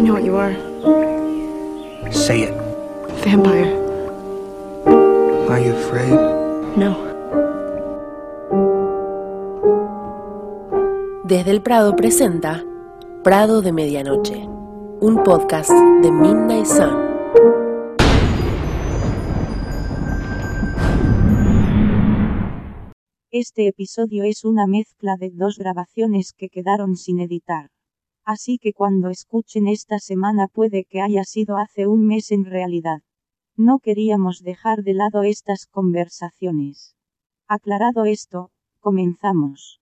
I know what you are. Say it. Vampire. Are you afraid? No. Desde el Prado presenta Prado de Medianoche, un podcast de Midnight Sun. Este episodio es una mezcla de dos grabaciones que quedaron sin editar. Así que cuando escuchen esta semana puede que haya sido hace un mes en realidad. No queríamos dejar de lado estas conversaciones. Aclarado esto, comenzamos.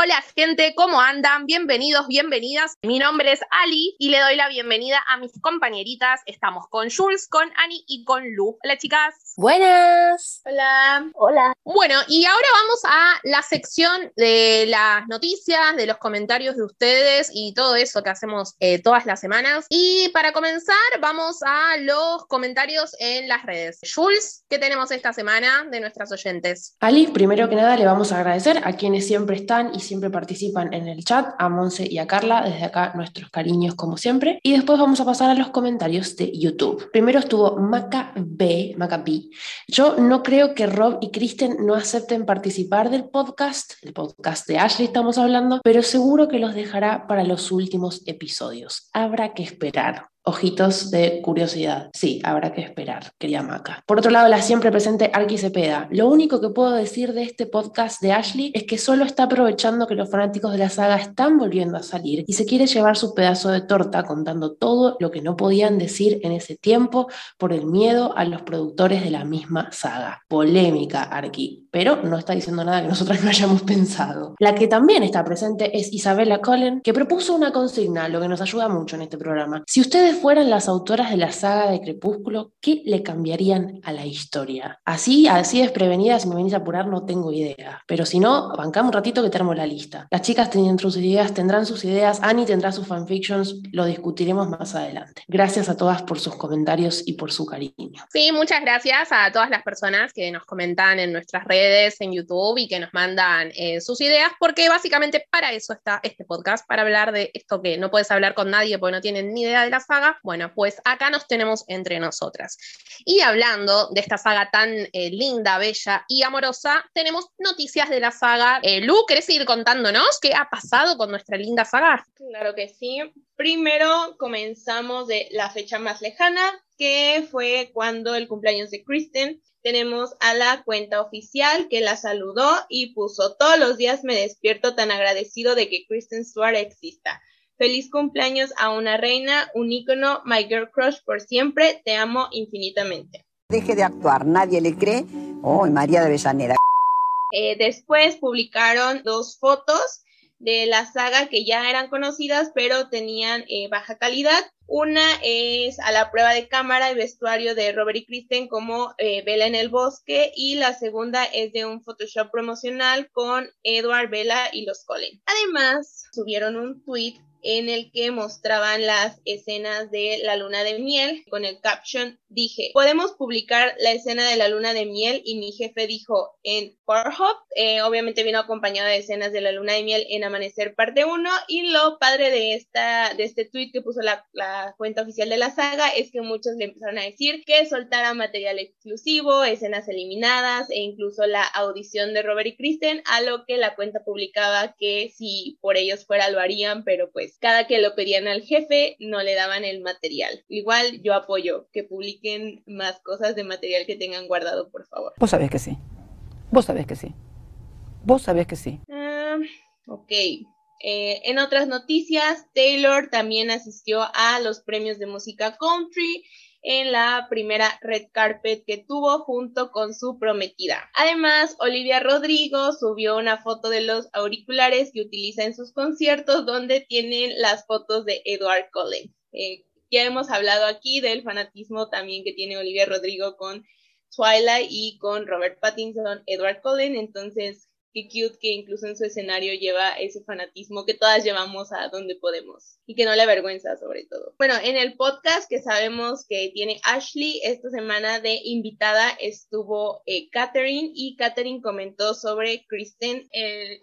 Hola gente, ¿cómo andan? Bienvenidos, bienvenidas. Mi nombre es Ali y le doy la bienvenida a mis compañeritas. Estamos con Jules, con Annie y con Lu. Hola chicas. Buenas. Hola. Hola. Bueno, y ahora vamos a la sección de las noticias, de los comentarios de ustedes y todo eso que hacemos eh, todas las semanas. Y para comenzar, vamos a los comentarios en las redes. Jules, ¿qué tenemos esta semana de nuestras oyentes? Ali, primero que nada le vamos a agradecer a quienes siempre están y siempre participan en el chat, a Monse y a Carla, desde acá nuestros cariños como siempre. Y después vamos a pasar a los comentarios de YouTube. Primero estuvo Maca B, Maca B. Yo no creo que Rob y Kristen no acepten participar del podcast, el podcast de Ashley estamos hablando, pero seguro que los dejará para los últimos episodios. Habrá que esperar. Ojitos de curiosidad. Sí, habrá que esperar, quería Maca. Por otro lado, la siempre presente Arqui Cepeda. Lo único que puedo decir de este podcast de Ashley es que solo está aprovechando que los fanáticos de la saga están volviendo a salir y se quiere llevar su pedazo de torta contando todo lo que no podían decir en ese tiempo por el miedo a los productores de la misma saga. Polémica, Arqui, pero no está diciendo nada que nosotras no hayamos pensado. La que también está presente es Isabella Cullen, que propuso una consigna, lo que nos ayuda mucho en este programa. Si ustedes fueran las autoras de la saga de Crepúsculo, ¿qué le cambiarían a la historia? Así, así desprevenida, si me venís a apurar, no tengo idea. Pero si no, bancamos un ratito que tenemos la lista. Las chicas tienen sus ideas, tendrán sus ideas, Annie tendrá sus fanfictions, lo discutiremos más adelante. Gracias a todas por sus comentarios y por su cariño. Sí, muchas gracias a todas las personas que nos comentan en nuestras redes, en YouTube y que nos mandan eh, sus ideas, porque básicamente para eso está este podcast, para hablar de esto que no puedes hablar con nadie porque no tienen ni idea de la saga bueno, pues acá nos tenemos entre nosotras. Y hablando de esta saga tan eh, linda, bella y amorosa, tenemos noticias de la saga. Eh, Lu, ¿querés ir contándonos qué ha pasado con nuestra linda saga? Claro que sí. Primero comenzamos de la fecha más lejana, que fue cuando el cumpleaños de Kristen. Tenemos a la cuenta oficial que la saludó y puso todos los días me despierto tan agradecido de que Kristen Stewart exista. Feliz cumpleaños a una reina, un ícono, my girl crush por siempre, te amo infinitamente. Deje de actuar, nadie le cree. Oh, María de Avellaneda. Eh, después publicaron dos fotos de la saga que ya eran conocidas, pero tenían eh, baja calidad. Una es a la prueba de cámara y vestuario de Robert y Kristen como eh, Bella en el bosque y la segunda es de un Photoshop promocional con Edward, Bella y los Cullen. Además, subieron un tweet en el que mostraban las escenas de la luna de miel. Con el caption dije podemos publicar la escena de la luna de miel y mi jefe dijo en Pornhub eh, obviamente vino acompañado de escenas de la luna de miel en Amanecer parte 1 y lo padre de esta de este tweet que puso la, la cuenta oficial de la saga es que muchos le empezaron a decir que soltara material exclusivo escenas eliminadas e incluso la audición de Robert y Kristen a lo que la cuenta publicaba que si por ellos fuera lo harían pero pues cada que lo pedían al jefe no le daban el material. Igual yo apoyo que publiquen más cosas de material que tengan guardado, por favor. Vos sabés que sí. Vos sabés que sí. Vos sabés que sí. Uh, ok. Eh, en otras noticias, Taylor también asistió a los premios de música country en la primera red carpet que tuvo junto con su prometida. Además, Olivia Rodrigo subió una foto de los auriculares que utiliza en sus conciertos donde tienen las fotos de Edward Cullen. Eh, ya hemos hablado aquí del fanatismo también que tiene Olivia Rodrigo con Twilight y con Robert Pattinson, Edward Cullen, entonces qué cute que incluso en su escenario lleva ese fanatismo que todas llevamos a donde podemos y que no le avergüenza sobre todo. Bueno, en el podcast que sabemos que tiene Ashley, esta semana de invitada estuvo eh, Katherine y Katherine comentó sobre Kristen,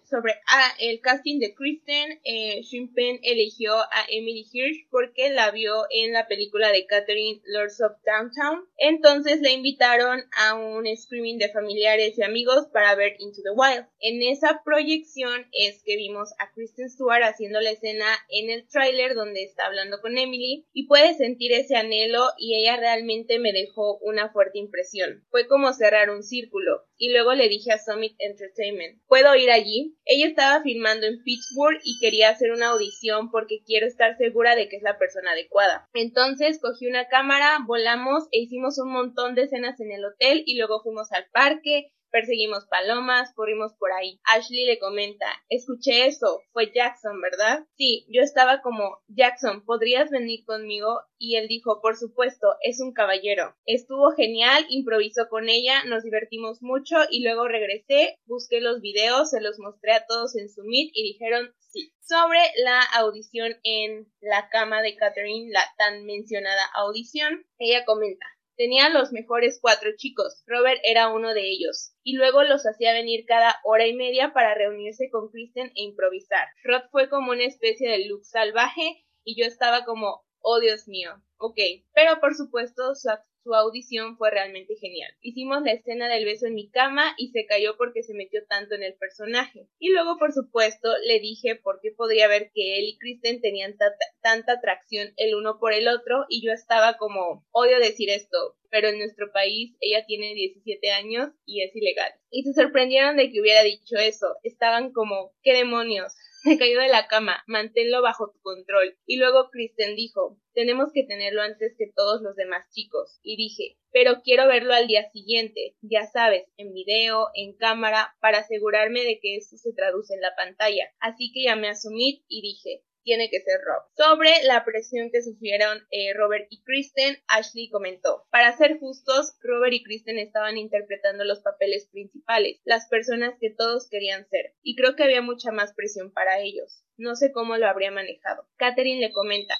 sobre ah, el casting de Kristen. Eh, Shimpen eligió a Emily Hirsch porque la vio en la película de Katherine Lords of Downtown. Entonces le invitaron a un screaming de familiares y amigos para ver Into the Wild. En esa proyección es que vimos a Kristen Stewart haciendo la escena en el tráiler donde está hablando con Emily y puedes sentir ese anhelo y ella realmente me dejó una fuerte impresión. Fue como cerrar un círculo y luego le dije a Summit Entertainment, ¿puedo ir allí? Ella estaba filmando en Pittsburgh y quería hacer una audición porque quiero estar segura de que es la persona adecuada. Entonces cogí una cámara, volamos e hicimos un montón de escenas en el hotel y luego fuimos al parque, Perseguimos palomas, corrimos por ahí. Ashley le comenta, escuché eso, fue Jackson, ¿verdad? Sí, yo estaba como, Jackson, ¿podrías venir conmigo? Y él dijo, por supuesto, es un caballero. Estuvo genial, improvisó con ella, nos divertimos mucho y luego regresé, busqué los videos, se los mostré a todos en su meet y dijeron sí. Sobre la audición en la cama de Catherine, la tan mencionada audición, ella comenta, Tenía los mejores cuatro chicos, Robert era uno de ellos, y luego los hacía venir cada hora y media para reunirse con Kristen e improvisar. Rod fue como una especie de look salvaje y yo estaba como, oh Dios mío, ok. Pero por supuesto su, su audición fue realmente genial. Hicimos la escena del beso en mi cama y se cayó porque se metió tanto en el personaje. Y luego, por supuesto, le dije por qué podría ver que él y Kristen tenían tanta atracción el uno por el otro y yo estaba como, odio decir esto, pero en nuestro país ella tiene 17 años y es ilegal. Y se sorprendieron de que hubiera dicho eso. Estaban como, ¿qué demonios? Se cayó de la cama, manténlo bajo tu control. Y luego Kristen dijo, tenemos que tenerlo antes que todos los demás chicos. Y dije, pero quiero verlo al día siguiente, ya sabes, en video, en cámara, para asegurarme de que esto se traduce en la pantalla. Así que llamé a Sumit y dije, tiene que ser Rob. Sobre la presión que sufrieron eh, Robert y Kristen, Ashley comentó, para ser justos, Robert y Kristen estaban interpretando los papeles principales, las personas que todos querían ser, y creo que había mucha más presión para ellos. No sé cómo lo habría manejado. Catherine le comenta,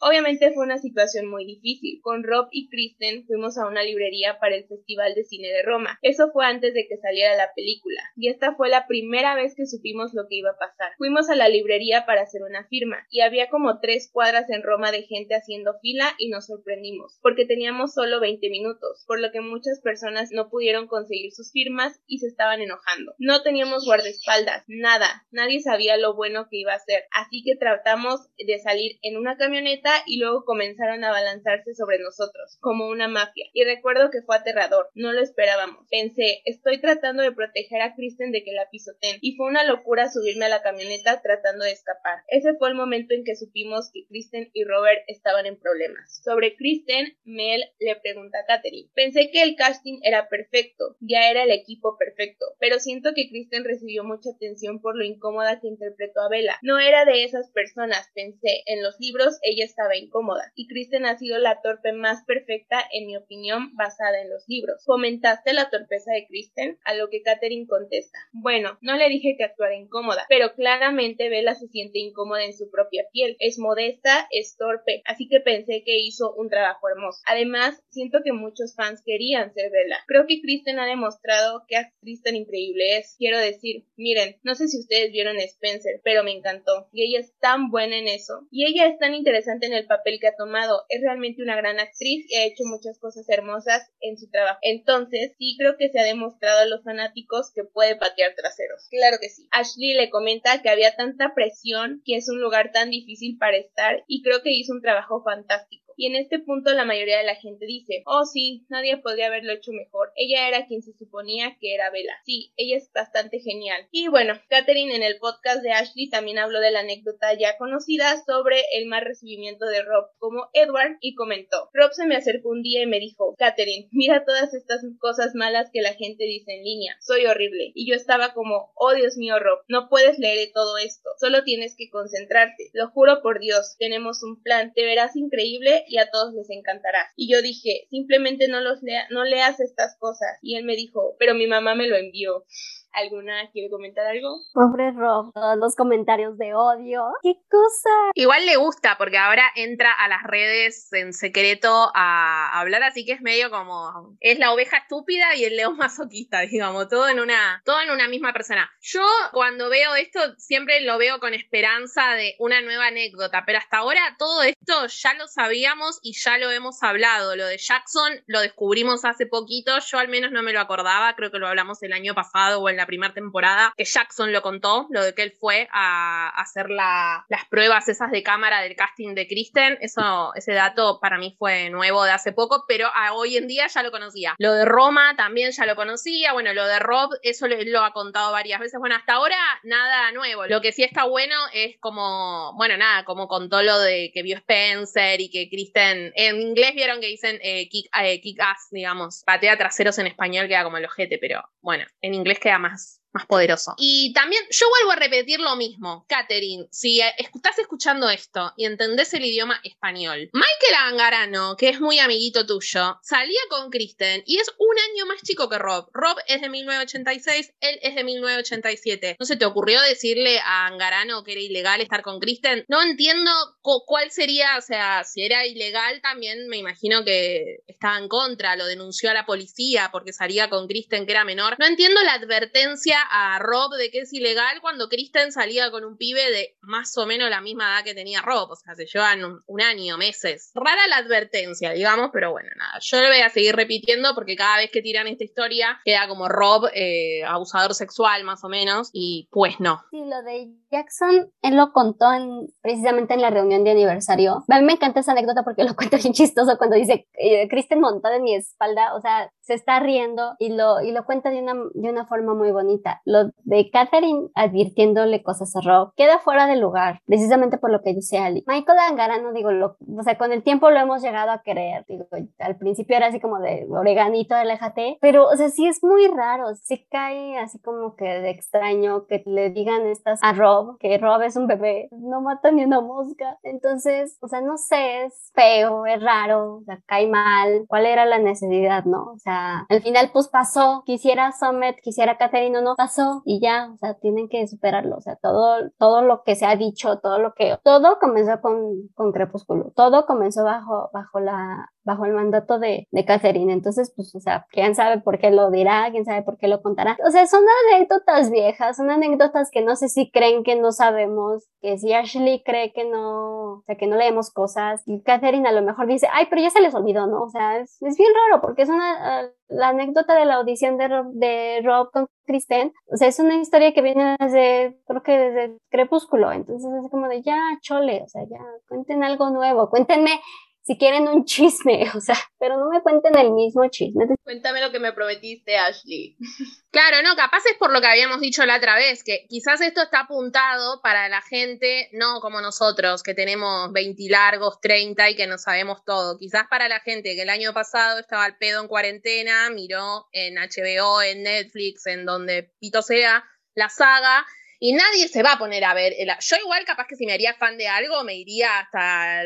Obviamente fue una situación muy difícil. Con Rob y Kristen fuimos a una librería para el Festival de Cine de Roma. Eso fue antes de que saliera la película. Y esta fue la primera vez que supimos lo que iba a pasar. Fuimos a la librería para hacer una firma. Y había como tres cuadras en Roma de gente haciendo fila y nos sorprendimos. Porque teníamos solo 20 minutos. Por lo que muchas personas no pudieron conseguir sus firmas y se estaban enojando. No teníamos guardaespaldas. Nada. Nadie sabía lo bueno que iba a ser. Así que tratamos de salir en una camioneta y luego comenzaron a balanzarse sobre nosotros, como una mafia. Y recuerdo que fue aterrador, no lo esperábamos. Pensé, estoy tratando de proteger a Kristen de que la pisoteen, y fue una locura subirme a la camioneta tratando de escapar. Ese fue el momento en que supimos que Kristen y Robert estaban en problemas. Sobre Kristen, Mel le pregunta a Katherine. Pensé que el casting era perfecto, ya era el equipo perfecto, pero siento que Kristen recibió mucha atención por lo incómoda que interpretó a Bella. No era de esas personas, pensé. En los libros ella estaba incómoda, y Kristen ha sido la torpe más perfecta, en mi opinión, basada en los libros. ¿Comentaste la torpeza de Kristen? A lo que Katherine contesta. Bueno, no le dije que actuara incómoda, pero claramente Bella se siente incómoda en su propia piel. Es modesta, es torpe, así que pensé que hizo un trabajo hermoso. Además, siento que muchos fans querían ser Bella. Creo que Kristen ha demostrado que actriz tan increíble es. Quiero decir, miren, no sé si ustedes vieron Spencer, pero me encantó. Y ella es tan buena en eso. Y ella es tan interesante en el papel que ha tomado. Es realmente una gran actriz y ha hecho muchas cosas hermosas en su trabajo. Entonces, sí creo que se ha demostrado a los fanáticos que puede patear traseros. Claro que sí. Ashley le comenta que había tanta presión, que es un lugar tan difícil para estar y creo que hizo un trabajo fantástico. Y en este punto la mayoría de la gente dice, oh sí, nadie podría haberlo hecho mejor. Ella era quien se suponía que era Bella. Sí, ella es bastante genial. Y bueno, Katherine en el podcast de Ashley también habló de la anécdota ya conocida sobre el mal recibimiento de Rob como Edward y comentó, Rob se me acercó un día y me dijo, Katherine, mira todas estas cosas malas que la gente dice en línea, soy horrible. Y yo estaba como, oh Dios mío Rob, no puedes leer todo esto, solo tienes que concentrarte. Lo juro por Dios, tenemos un plan, te verás increíble y a todos les encantará. Y yo dije, simplemente no los lea, no leas estas cosas. Y él me dijo, pero mi mamá me lo envió. ¿Alguna quiere comentar algo? Pobre Rob, todos los comentarios de odio. ¡Qué cosa! Igual le gusta porque ahora entra a las redes en secreto a hablar, así que es medio como es la oveja estúpida y el león masoquista, digamos, todo en una todo en una misma persona. Yo cuando veo esto siempre lo veo con esperanza de una nueva anécdota, pero hasta ahora todo esto ya lo sabíamos y ya lo hemos hablado. Lo de Jackson lo descubrimos hace poquito, yo al menos no me lo acordaba, creo que lo hablamos el año pasado o en la primera temporada, que Jackson lo contó, lo de que él fue a hacer las pruebas esas de cámara del casting de Kristen. Eso, ese dato para mí fue nuevo de hace poco, pero hoy en día ya lo conocía. Lo de Roma también ya lo conocía. Bueno, lo de Rob, eso lo ha contado varias veces. Bueno, hasta ahora nada nuevo. Lo que sí está bueno es como, bueno, nada, como contó lo de que vio Spencer y que Kristen, en inglés vieron que dicen eh, kick, eh, kick ass, digamos, patea traseros en español queda como el ojete, pero bueno, en inglés queda más, más poderoso. Y también yo vuelvo a repetir lo mismo, Katherine, si eh, estás escuchando esto y entendés el idioma español, Michael Angarano, que es muy amiguito tuyo, salía con Kristen y es un año más chico que Rob. Rob es de 1986, él es de 1987. ¿No se te ocurrió decirle a Angarano que era ilegal estar con Kristen? No entiendo cuál sería, o sea, si era ilegal también me imagino que estaba en contra, lo denunció a la policía porque salía con Kristen que era menor. No entiendo la advertencia a Rob de que es ilegal cuando Kristen salía con un pibe de más o menos la misma edad que tenía Rob, o sea, se llevan un, año, meses. Rara la advertencia, digamos, pero bueno, nada, yo lo voy a seguir repitiendo porque cada vez que tiran esta historia queda como Rob eh, abusador sexual más o menos y pues no. Sí, lo de Jackson, él lo contó en, precisamente en la reunión de aniversario. A mí me encanta esa anécdota porque lo cuenta bien chistoso cuando dice, eh, Kristen montó en mi espalda, o sea, se está riendo y lo, y lo cuenta de una, de una forma muy bonita. Lo de Catherine advirtiéndole cosas a Rob queda fuera de lugar, precisamente por lo que dice Ali. Michael Angarano, digo, lo, o sea, con el tiempo lo hemos llegado a querer. Digo, al principio era así como de oreganito, aléjate, pero, o sea, sí es muy raro, sí cae así como que de extraño que le digan estas a Rob, que Rob es un bebé, no mata ni una mosca. Entonces, o sea, no sé, es feo, es raro, o sea, cae mal. ¿Cuál era la necesidad, no? O sea, al final pues pasó, quisiera Summit, quisiera Catherine o no, pasó. Y ya, o sea, tienen que superarlo, o sea, todo, todo lo que se ha dicho, todo lo que, todo comenzó con, con Crepúsculo, todo comenzó bajo, bajo la, bajo el mandato de, de Catherine. Entonces, pues, o sea, quién sabe por qué lo dirá, quién sabe por qué lo contará. O sea, son anécdotas viejas, son anécdotas que no sé si creen que no sabemos, que si Ashley cree que no, o sea, que no leemos cosas, y Catherine a lo mejor dice, ay, pero ya se les olvidó, ¿no? O sea, es, es bien raro porque es una, uh, la anécdota de la audición de Rob, de Rob con Kristen, o sea, es una historia que viene desde, creo que desde Crepúsculo, entonces es como de ya, chole, o sea, ya, cuenten algo nuevo, cuéntenme si quieren un chisme, o sea, pero no me cuenten el mismo chisme. Cuéntame lo que me prometiste, Ashley. Claro, no, capaz es por lo que habíamos dicho la otra vez, que quizás esto está apuntado para la gente, no como nosotros, que tenemos 20 largos, 30 y que no sabemos todo. Quizás para la gente que el año pasado estaba al pedo en cuarentena, miró en HBO, en Netflix, en donde pito sea, la saga y nadie se va a poner a ver. yo igual capaz que si me haría fan de algo me iría hasta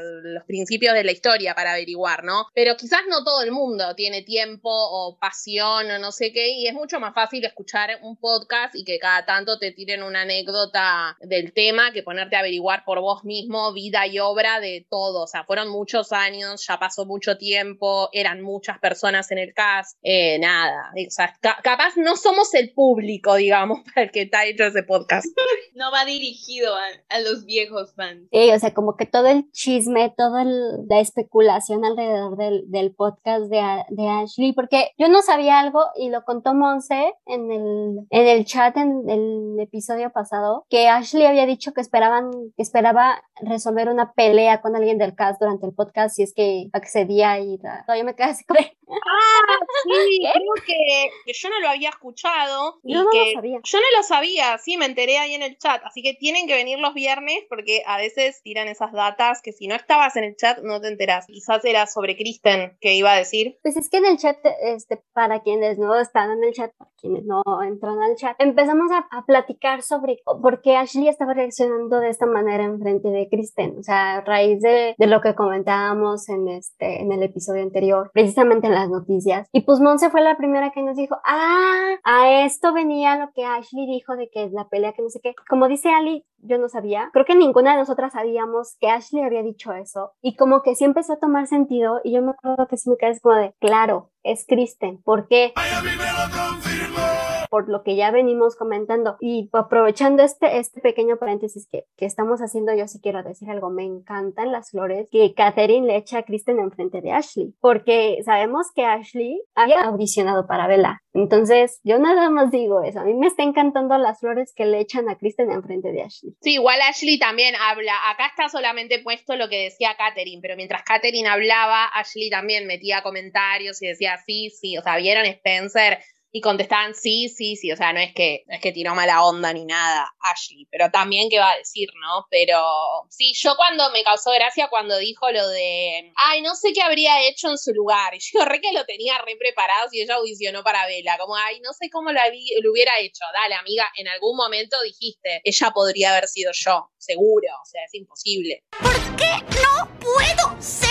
los principios de la historia para averiguar, ¿no? Pero quizás no todo el mundo tiene tiempo o pasión o no sé qué y es mucho más fácil escuchar un podcast y que cada tanto te tiren una anécdota del tema que ponerte a averiguar por vos mismo vida y obra de todo. O sea, fueron muchos años, ya pasó mucho tiempo, eran muchas personas en el cast, eh, nada. O sea, capaz no somos el público, digamos, para el que está hecho ese podcast. No va dirigido a, los viejos fans. Sí, o sea, como que todo el chisme, toda la especulación alrededor del, podcast de, de, Ashley, porque yo no sabía algo y lo contó Monse en el, en el chat en el episodio pasado, que Ashley había dicho que esperaban, que esperaba resolver una pelea con alguien del cast durante el podcast si es que accedía y yo me quedé así con... Ah, sí, creo que, yo no lo había escuchado. Y yo no lo sabía. Yo no lo sabía, sí, me enteré ahí en el chat. Así que tienen que venir los viernes porque a veces tiran esas datas que si no estabas en el chat no te enterás. Quizás era sobre Kristen que iba a decir. Pues es que en el chat, este, para quienes no están en el chat, para quienes no entran al chat, empezamos a, platicar sobre por qué Ashley estaba reaccionando de esta manera en frente de Kristen. O sea, a raíz de, de lo que comentábamos en, este, en el episodio anterior, precisamente en las noticias. Y pues Monse fue la primera que nos dijo, ah, a esto venía lo que Ashley dijo de que la pelea que no sé qué. Como dice Ali, yo no sabía. Creo que ninguna de nosotras sabíamos que Ashley había dicho eso. Y como que sí empezó a tomar sentido. Y yo me acuerdo que sí me quedé como de, claro, es Kristen. ¿Por qué? por lo que ya venimos comentando. Y aprovechando este, este pequeño paréntesis que, que estamos haciendo, yo sí quiero decir algo. Me encantan las flores que Catherine le echa a Kristen enfrente de Ashley, porque sabemos que Ashley había audicionado para Bella. Entonces, yo nada más digo eso. A mí me está encantando las flores que le echan a Kristen enfrente de Ashley. Sí, igual Ashley también habla. Acá está solamente puesto lo que decía Catherine, pero mientras Catherine hablaba, Ashley también metía comentarios y decía sí, sí. O sea, vieron Spencer y contestaban sí, sí, sí, o sea, no es que, es que tiró mala onda ni nada Ashley, pero también qué va a decir, ¿no? Pero sí, yo cuando me causó gracia cuando dijo lo de, ay, no sé qué habría hecho en su lugar, y yo re que lo tenía re preparado si ella audicionó para Vela, como, ay, no sé cómo lo, lo hubiera hecho, dale, amiga, en algún momento dijiste, ella podría haber sido yo, seguro, o sea, es imposible. ¿Por qué no puedo ser?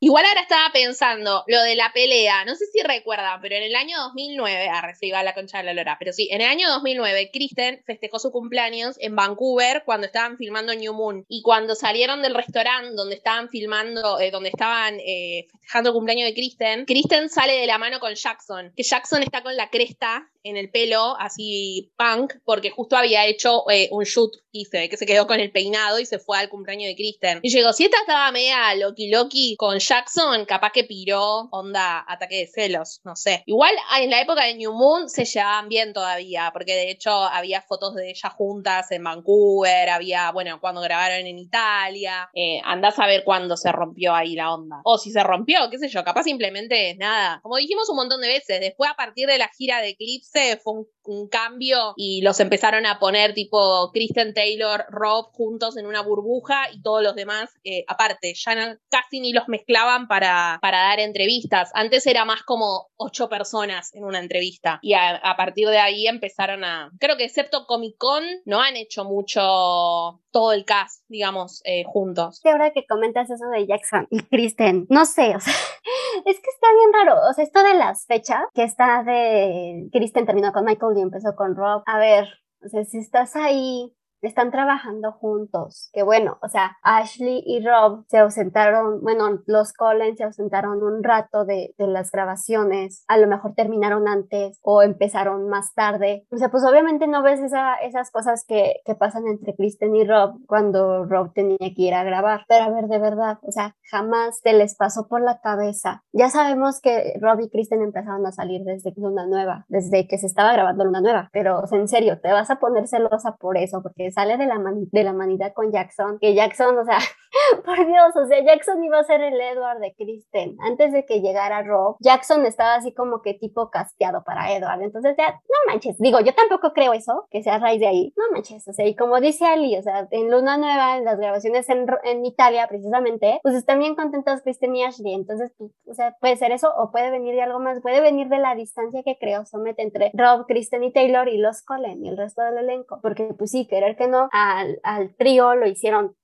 Igual ahora estaba pensando lo de la pelea, no sé si recuerdan, pero en el año 2009, ah, iba la concha de la lora, pero sí, en el año 2009 Kristen festejó su cumpleaños en Vancouver cuando estaban filmando New Moon y cuando salieron del restaurante donde estaban filmando, eh, donde estaban eh, festejando el cumpleaños de Kristen, Kristen sale de la mano con Jackson, que Jackson está con la cresta en el pelo, así punk, porque justo había hecho eh, un shoot se ve que se quedó con el peinado y se fue al cumpleaños de Kristen. Y llegó, si esta estaba media Loki Loki con Jackson, capaz que piró, onda, ataque de celos, no sé. Igual en la época de New Moon se llevaban bien todavía, porque de hecho había fotos de ellas juntas en Vancouver, había, bueno, cuando grabaron en Italia, eh, andás a ver cuándo se rompió ahí la onda. O si se rompió, qué sé yo, capaz simplemente nada. Como dijimos un montón de veces, después a partir de la gira de Eclipse fue un cambio y los empezaron a poner tipo Kristen Taylor, Rob juntos en una burbuja y todos los demás eh, aparte. Ya casi ni los mezclaban para, para dar entrevistas. Antes era más como ocho personas en una entrevista y a, partir de ahí empezaron a, creo que excepto Comic Con, no han hecho mucho todo el cast, digamos, eh, juntos. Sí, ahora que comentas eso de Jackson y Kristen, no sé, o sea, es que está bien raro, o sea, esto de las fechas, que está de Kristen terminó con Michael y empezó con Rob, a ver, o sea, si estás ahí están trabajando juntos. Que bueno, o sea, Ashley y Rob se ausentaron, bueno, los Collins se ausentaron un rato de, de, las grabaciones, a lo mejor terminaron antes o empezaron más tarde. O sea, pues obviamente no ves esa, esas cosas que, que pasan entre Kristen y Rob cuando Rob tenía que ir a grabar. Pero a ver, de verdad, o sea, jamás se les pasó por la cabeza. Ya sabemos que Rob y Kristen empezaron a salir desde Luna Nueva, desde que se estaba grabando Luna Nueva, pero o sea, en serio, te vas a poner celosa por eso, porque sale de la, de la con Jackson, que Jackson, o sea, por Dios, o sea, Jackson iba a ser el Edward de Kristen. Antes de que llegara Rob, Jackson estaba así como que tipo casteado para Edward. Entonces, ya, no manches, digo, yo tampoco creo eso, que sea a raíz de ahí, no manches, o sea, y como dice Ali, o sea, en Luna Nueva, en las grabaciones en, Italia precisamente, pues están bien contentos Kristen y Ashley. Entonces, pues, o sea, puede ser eso o puede venir de algo más, puede venir de la distancia que creo somete entre Rob, Kristen y Taylor y los Colin y el resto del elenco. Porque, pues sí, querer que no, al, al trío lo hicieron,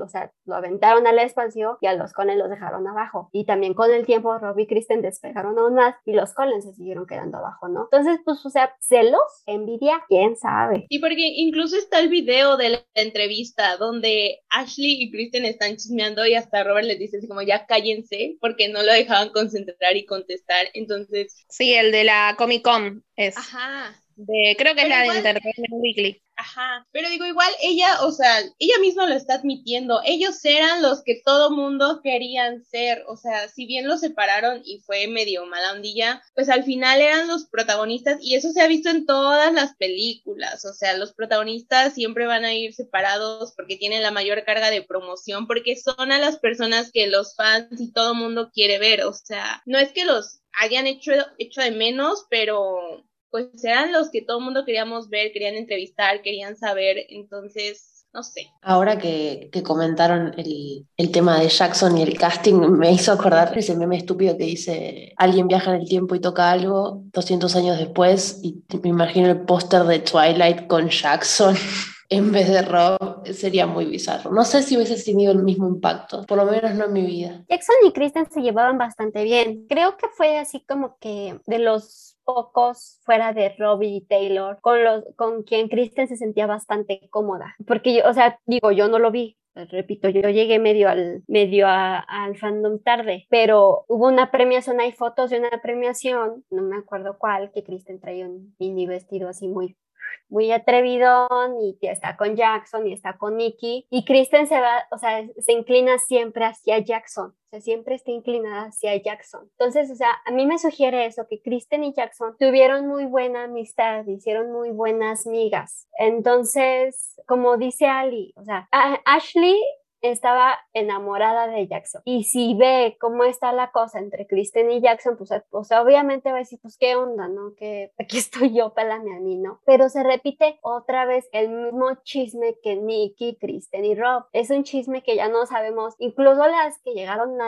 o sea, lo aventaron al espacio y a los Colen los dejaron abajo. Y también con el tiempo Robbie y Kristen despegaron aún más y los Colen se siguieron quedando abajo, ¿no? Entonces, pues, o sea, celos, envidia, quién sabe. Y porque incluso está el video de la entrevista donde Ashley y Kristen están chismeando y hasta Robert les dice así como ya cállense porque no lo dejaban concentrar y contestar. Entonces. Sí, el de la Comic Con es. Ajá. De, creo que es la de Entertainment Weekly. Ajá, pero digo, igual ella, o sea, ella misma lo está admitiendo, ellos eran los que todo mundo querían ser, o sea, si bien los separaron y fue medio mala ondilla, pues al final eran los protagonistas y eso se ha visto en todas las películas, o sea, los protagonistas siempre van a ir separados porque tienen la mayor carga de promoción, porque son a las personas que los fans y todo mundo quiere ver, o sea, no es que los hayan hecho, hecho de menos, pero pues eran los que todo el mundo queríamos ver, querían entrevistar, querían saber, entonces, no sé. Ahora que, que comentaron el, el, tema de Jackson y el casting, me hizo acordar ese meme estúpido que dice, alguien viaja en el tiempo y toca algo 200 años después, y me imagino el póster de Twilight con Jackson en vez de Rob sería muy bizarro. No sé si hubiese tenido el mismo impacto, por lo menos no en mi vida. Jackson y Kristen se llevaban bastante bien. Creo que fue así como que de los pocos fuera de Robbie y Taylor con los con quien Kristen se sentía bastante cómoda. Porque yo, o sea digo yo no lo vi repito, yo llegué medio al, medio al fandom tarde, pero hubo una premiación, hay fotos de una premiación, no me acuerdo cuál, que Kristen traía un mini vestido así muy muy atrevido y está con Jackson y está con Nicky y Kristen se va, o sea, se inclina siempre hacia Jackson, o sea, siempre está inclinada hacia Jackson. Entonces, o sea, a mí me sugiere eso, que Kristen y Jackson tuvieron muy buena amistad, hicieron muy buenas migas. Entonces, como dice Ali, o sea, Ashley estaba enamorada de Jackson. Y si ve cómo está la cosa entre Kristen y Jackson, pues, pues obviamente va a decir, pues qué onda, ¿no? Que aquí estoy yo, pélame a mí, ¿no? Pero se repite otra vez el mismo chisme que Nicky, Kristen y Rob. Es un chisme que ya no sabemos, incluso las que llegaron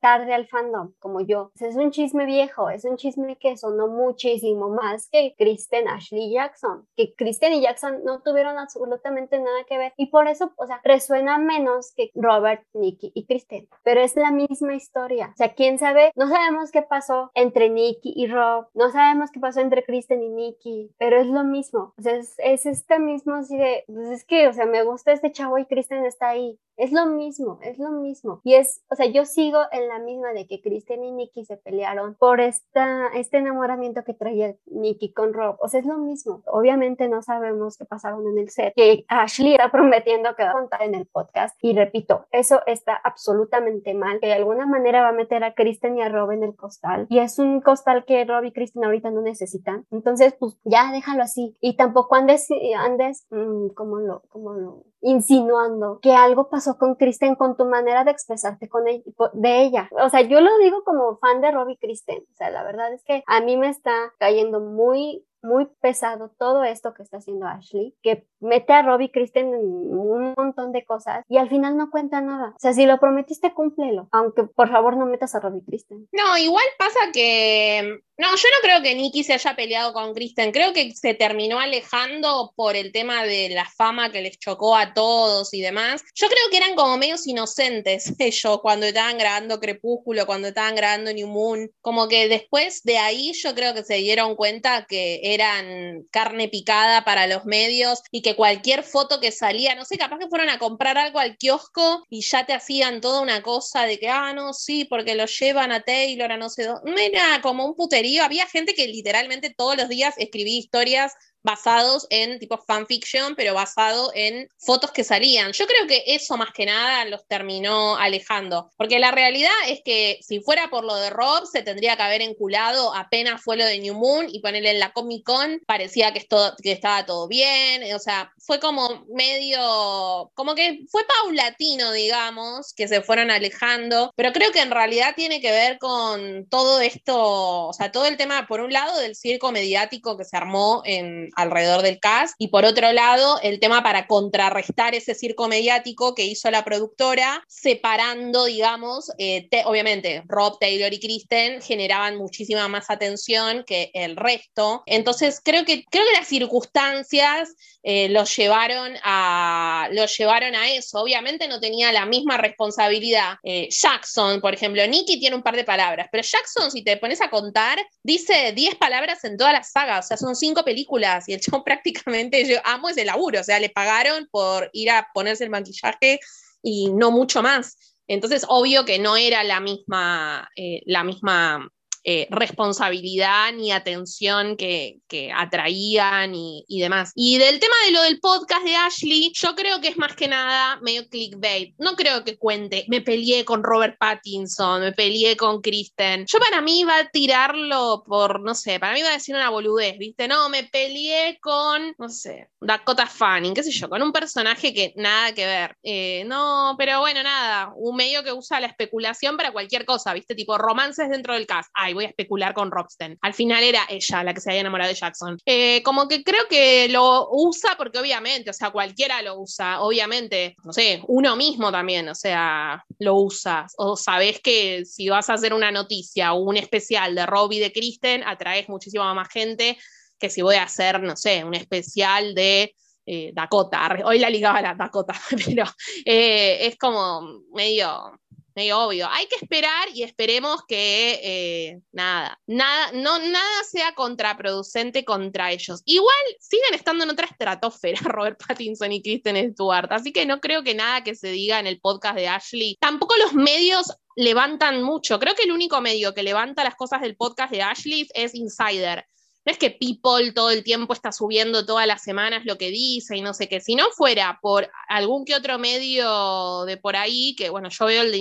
tarde al fandom, como yo. es un chisme viejo, es un chisme que sonó muchísimo más que Kristen, Ashley Jackson. Que Kristen y Jackson no tuvieron absolutamente nada que ver. Y por eso, o sea, resuena menos que Robert, Nicky y Kristen, pero es la misma historia. O sea, quién sabe, no sabemos qué pasó entre Nicky y Rob, no sabemos qué pasó entre Kristen y Nicky, pero es lo mismo. O sea, es, es este mismo así de, pues es que, o sea, me gusta este chavo y Kristen está ahí. Es lo mismo, es lo mismo. Y es, o sea, yo sigo en la misma de que Kristen y Nicky se pelearon por esta, este enamoramiento que traía Nicky con Rob. O sea, es lo mismo. Obviamente no sabemos qué pasaron en el set, que Ashley está prometiendo que va a contar en el podcast y repito, eso está absolutamente mal, que de alguna manera va a meter a Kristen y a Rob en el costal. Y es un costal que Rob y Kristen ahorita no necesitan. Entonces, pues ya déjalo así. Y tampoco andes, andes, mm, como lo, como lo, insinuando que algo pasó con Kristen con tu manera de expresarte con ella, de ella. O sea, yo lo digo como fan de Rob y Kristen. O sea, la verdad es que a mí me está cayendo muy muy pesado todo esto que está haciendo Ashley, que mete a Robbie Kristen en un montón de cosas y al final no cuenta nada. O sea, si lo prometiste, cúmplelo. Aunque por favor no metas a Robbie Kristen. No, igual pasa que. No, yo no creo que Nicky se haya peleado con Kristen. Creo que se terminó alejando por el tema de la fama que les chocó a todos y demás. Yo creo que eran como medios inocentes ellos cuando estaban grabando Crepúsculo, cuando estaban grabando New Moon. Como que después de ahí yo creo que se dieron cuenta que eran carne picada para los medios y que cualquier foto que salía, no sé, capaz que fueron a comprar algo al kiosco y ya te hacían toda una cosa de que, ah, no, sí, porque lo llevan a Taylor, a no sé dónde. Era como un puterío. Había gente que literalmente todos los días escribía historias basados en tipo fanfiction, pero basado en fotos que salían. Yo creo que eso más que nada los terminó alejando, porque la realidad es que si fuera por lo de Rob, se tendría que haber enculado apenas fue lo de New Moon y ponerle en la Comic Con, parecía que, que estaba todo bien, o sea, fue como medio, como que fue paulatino, digamos, que se fueron alejando, pero creo que en realidad tiene que ver con todo esto, o sea, todo el tema, por un lado, del circo mediático que se armó en alrededor del cast. Y por otro lado, el tema para contrarrestar ese circo mediático que hizo la productora, separando, digamos, eh, obviamente Rob, Taylor y Kristen generaban muchísima más atención que el resto. Entonces, creo que, creo que las circunstancias eh, los, llevaron a, los llevaron a eso. Obviamente no tenía la misma responsabilidad. Eh, Jackson, por ejemplo, Nicky tiene un par de palabras, pero Jackson, si te pones a contar, dice 10 palabras en toda la saga, o sea, son cinco películas y el chavo prácticamente, yo amo ese laburo, o sea, le pagaron por ir a ponerse el maquillaje y no mucho más. Entonces, obvio que no era la misma, eh, la misma eh, responsabilidad ni atención que, atraían y, demás. Y del tema de lo del podcast de Ashley, yo creo que es más que nada medio clickbait. No creo que cuente, me peleé con Robert Pattinson, me peleé con Kristen. Yo para mí iba a tirarlo por, no sé, para mí iba a decir una boludez, ¿viste? No, me peleé con, no sé, Dakota Fanning, qué sé yo, con un personaje que nada que ver. Eh, no, pero bueno, nada, un medio que usa la especulación para cualquier cosa, ¿viste? Tipo romances dentro del cast. Ay, voy a especular con Roxton. Al final era ella la que se había enamorado de Jackson. Eh, como que creo que lo usa porque obviamente, o sea, cualquiera lo usa, obviamente, no sé, uno mismo también, o sea, lo usa. O sabes que si vas a hacer una noticia o un especial de Robbie de Kristen, atraes muchísima más gente que si voy a hacer, no sé, un especial de eh, Dakota. Hoy la ligaba a la Dakota, pero eh, es como medio medio obvio. Hay que esperar y esperemos que eh, nada, nada, no, nada sea contraproducente contra ellos. Igual siguen estando en otra estratosfera Robert Pattinson y Kristen Stewart, así que no creo que nada que se diga en el podcast de Ashley. Tampoco los medios levantan mucho. Creo que el único medio que levanta las cosas del podcast de Ashley es Insider. No es que People todo el tiempo está subiendo todas las semanas lo que dice y no sé qué. Si no fuera por algún que otro medio de por ahí, que bueno, yo veo el de,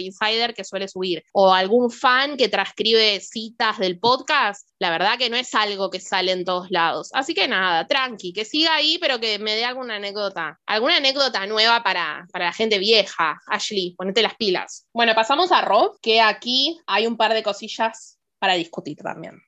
Insider que suele subir, o algún fan que transcribe citas del podcast, la verdad que no es algo que sale en todos lados. Así que nada, tranqui, que siga ahí, pero que me dé alguna anécdota. Alguna anécdota nueva para, para la gente vieja. Ashley, ponete las pilas. Bueno, pasamos a Rob, que aquí hay un par de cosillas para discutir también.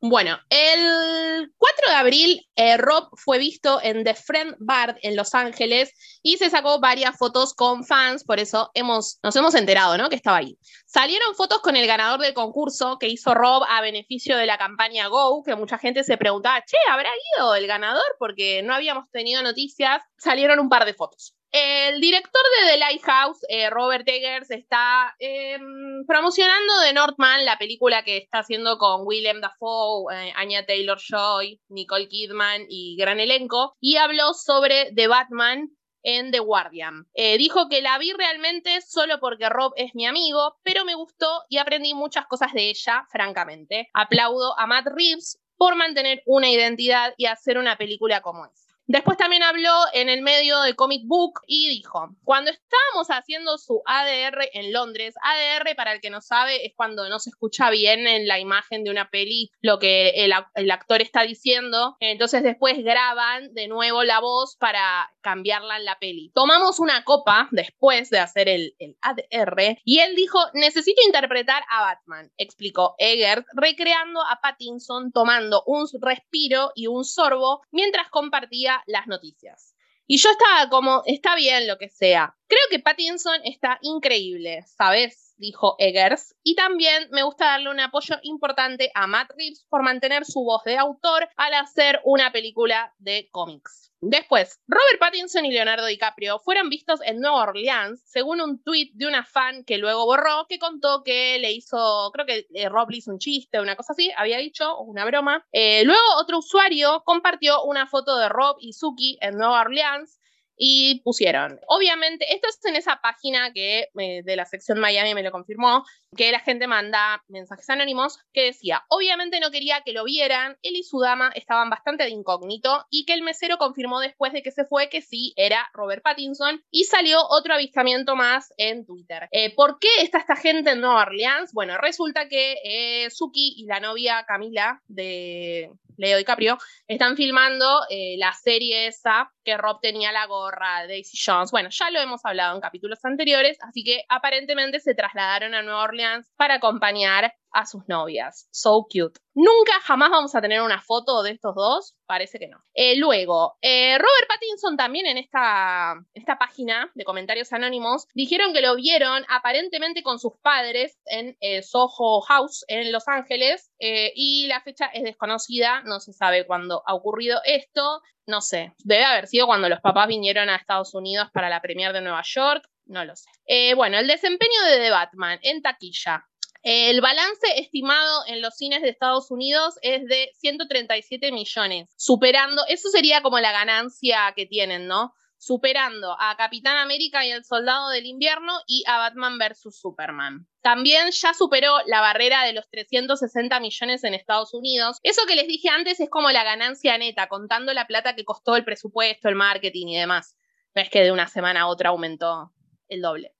Bueno, el 4 de abril eh, Rob fue visto en The Friend Bar en Los Ángeles y se sacó varias fotos con fans, por eso hemos, nos hemos enterado, ¿no? Que estaba ahí. Salieron fotos con el ganador del concurso que hizo Rob a beneficio de la campaña Go, que mucha gente se preguntaba, che, ¿habrá ido el ganador? Porque no habíamos tenido noticias. Salieron un par de fotos. El director de The Lighthouse, eh, Robert Eggers, está em, promocionando The Northman, la película que está haciendo con Willem Dafoe, eh, Anya Taylor-Joy, Nicole Kidman y gran elenco, y habló sobre The Batman en The Guardian. Eh, dijo que la vi realmente solo porque Rob es mi amigo, pero me gustó y aprendí muchas cosas de ella, francamente. Aplaudo a Matt Reeves por mantener una identidad y hacer una película como esa. Después también habló en el medio de Comic Book y dijo, cuando estábamos haciendo su ADR en Londres, ADR para el que no sabe es cuando no se escucha bien en la imagen de una peli lo que el, actor está diciendo, entonces después graban de nuevo la voz para cambiarla en la peli. Tomamos una copa después de hacer el, ADR y él dijo, necesito interpretar a Batman, explicó Eggert, recreando a Pattinson tomando un respiro y un sorbo mientras compartía las noticias. Y yo estaba como, está bien lo que sea. Creo que Pattinson está increíble, ¿sabes? Dijo Eggers. Y también me gusta darle un apoyo importante a Matt Reeves por mantener su voz de autor al hacer una película de cómics. Después, Robert Pattinson y Leonardo DiCaprio fueron vistos en Nueva Orleans, según un tweet de una fan que luego borró, que contó que le hizo, creo que eh, Rob le hizo un chiste, una cosa así, había dicho, una broma. Eh, luego otro usuario compartió una foto de Rob y Suki en Nueva Orleans, y pusieron, obviamente, esto es en esa página que eh, de la sección Miami me lo confirmó, que la gente manda mensajes anónimos que decía, obviamente no quería que lo vieran, él y su dama estaban bastante de incógnito y que el mesero confirmó después de que se fue que sí era Robert Pattinson y salió otro avistamiento más en Twitter. Eh, ¿Por qué está esta gente en Nueva Orleans? Bueno, resulta que eh, Suki y la novia Camila de Leo DiCaprio están filmando la serie esa que Rob tenía la gorra Daisy Jones. Bueno, ya lo hemos hablado en capítulos anteriores, así que aparentemente se trasladaron a Nueva Orleans para acompañar a sus novias. So cute. Nunca jamás vamos a tener una foto de estos dos, parece que no. Eh, luego, eh, Robert Pattinson también en esta, esta página de comentarios anónimos dijeron que lo vieron aparentemente con sus padres en eh, Soho House en Los Ángeles y la fecha es desconocida, no se sabe cuándo ha ocurrido esto, no sé, debe haber sido cuando los papás vinieron a Estados Unidos para la premier de Nueva York, no lo sé. bueno, el desempeño de The Batman en taquilla. El balance estimado en los cines de Estados Unidos es de 137 millones, superando, eso sería como la ganancia que tienen, ¿no? Superando a Capitán América y el Soldado del Invierno y a Batman vs. Superman. También ya superó la barrera de los 360 millones en Estados Unidos. Eso que les dije antes es como la ganancia neta, contando la plata que costó el presupuesto, el marketing y demás. No es que de una semana a otra aumentó el doble.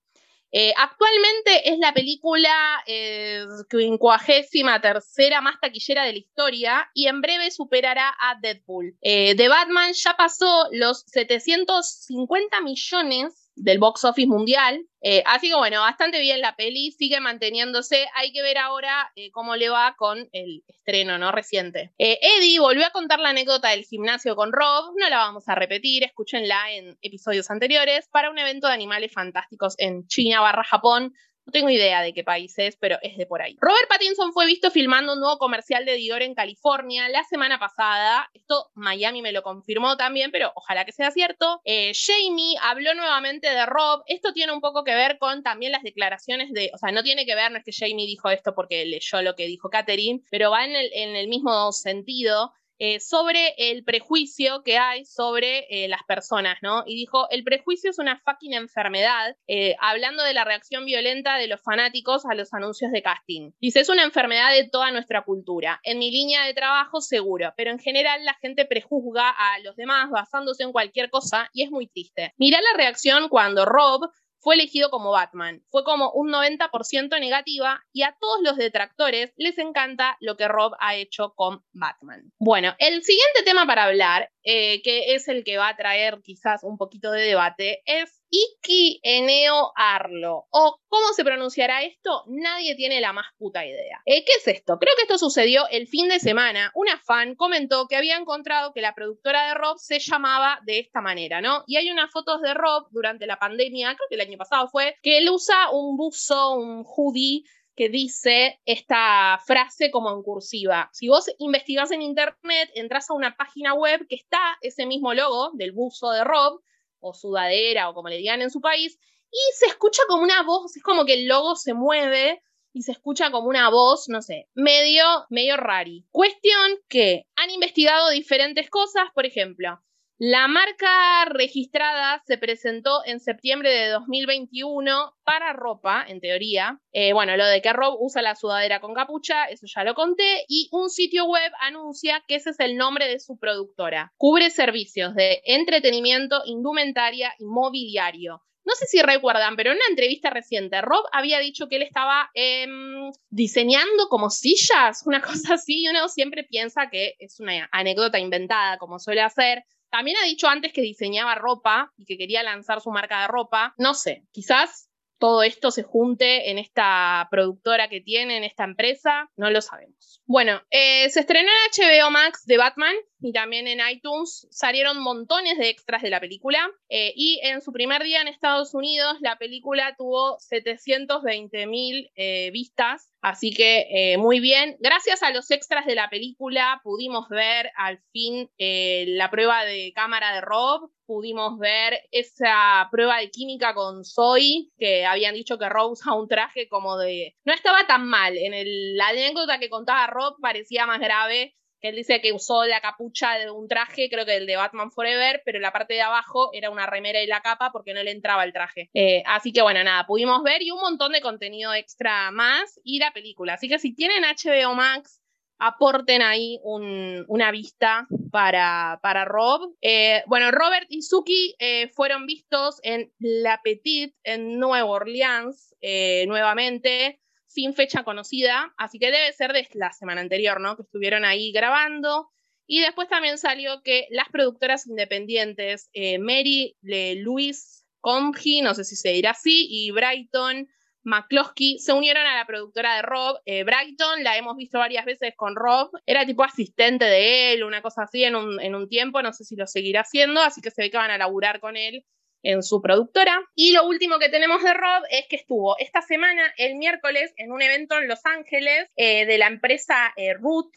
Eh, actualmente es la película eh, quincuagésima tercera más taquillera de la historia y en breve superará a Deadpool. Eh, The Batman ya pasó los 750 millones del box office mundial. Eh, así que bueno, bastante bien la peli, sigue manteniéndose. Hay que ver ahora eh, cómo le va con el estreno, ¿no? Reciente. Eh, Eddie volvió a contar la anécdota del gimnasio con Rob, no la vamos a repetir, escúchenla en episodios anteriores, para un evento de animales fantásticos en China barra Japón. No tengo idea de qué país es, pero es de por ahí. Robert Pattinson fue visto filmando un nuevo comercial de Dior en California la semana pasada. Esto Miami me lo confirmó también, pero ojalá que sea cierto. Eh, Jamie habló nuevamente de Rob. Esto tiene un poco que ver con también las declaraciones de, o sea, no tiene que ver, no es que Jamie dijo esto porque leyó lo que dijo Catherine, pero va en el, en el mismo sentido. Eh, sobre el prejuicio que hay sobre eh, las personas, ¿no? Y dijo, el prejuicio es una fucking enfermedad, eh, hablando de la reacción violenta de los fanáticos a los anuncios de casting. Dice, es una enfermedad de toda nuestra cultura. En mi línea de trabajo, seguro, pero en general la gente prejuzga a los demás basándose en cualquier cosa y es muy triste. Mirá la reacción cuando Rob fue elegido como Batman. Fue como un 90% negativa y a todos los detractores les encanta lo que Rob ha hecho con Batman. Bueno, el siguiente tema para hablar, eh, que es el que va a traer quizás un poquito de debate, es Iki Eneo Arlo. O cómo se pronunciará esto, nadie tiene la más puta idea. Eh, ¿Qué es esto? Creo que esto sucedió el fin de semana. Una fan comentó que había encontrado que la productora de Rob se llamaba de esta manera, ¿no? Y hay unas fotos de Rob durante la pandemia, creo que el año pasado fue, que él usa un buzo, un hoodie que dice esta frase como en cursiva. Si vos investigás en internet, entras a una página web que está ese mismo logo del buzo de Rob, o sudadera o como le digan en su país, y se escucha como una voz, es como que el logo se mueve y se escucha como una voz, no sé, medio, medio rari. Cuestión que han investigado diferentes cosas, por ejemplo, la marca registrada se presentó en septiembre de 2021 para ropa, en teoría. Eh, bueno, lo de que Rob usa la sudadera con capucha, eso ya lo conté. Y un sitio web anuncia que ese es el nombre de su productora. Cubre servicios de entretenimiento, indumentaria y mobiliario. No sé si recuerdan, pero en una entrevista reciente, Rob había dicho que él estaba em, diseñando como sillas, una cosa así, y uno siempre piensa que es una anécdota inventada, como suele hacer. También ha dicho antes que diseñaba ropa y que quería lanzar su marca de ropa. No sé, quizás todo esto se junte en esta productora que tiene, en esta empresa, no lo sabemos. Bueno, eh, se estrenó en HBO Max de Batman y también en iTunes salieron montones de extras de la película eh, y en su primer día en Estados Unidos la película tuvo 720 mil eh, vistas, así que muy bien. Gracias a los extras de la película pudimos ver al fin la prueba de cámara de Rob, pudimos ver esa prueba de química con Zoe, que habían dicho que Rob usaba un traje como de... No estaba tan mal, en el, la anécdota que contaba Rob parecía más grave, que él dice que usó la capucha de un traje, creo que el de Batman Forever, pero la parte de abajo era una remera y la capa porque no le entraba el traje. Eh, así que bueno, nada, pudimos ver y un montón de contenido extra más y la película. Así que si tienen HBO Max, aporten ahí una vista para, para Rob. Eh, bueno, Robert y Suki eh, fueron vistos en La Petite en Nueva Orleans eh, nuevamente, sin fecha conocida, así que debe ser de la semana anterior, ¿no? Que estuvieron ahí grabando. Y después también salió que las productoras independientes, Mary Louise Comji, no sé si se dirá así, y Brighton McCloskey se unieron a la productora de Rob. Eh, Brighton la hemos visto varias veces con Rob. Era tipo asistente de él, una cosa así en un, en un tiempo. No sé si lo seguirá haciendo, así que se ve que van a laburar con él en su productora. Y lo último que tenemos de Rob es que estuvo esta semana, el miércoles, en un evento en Los Ángeles eh, de la empresa eh, Root,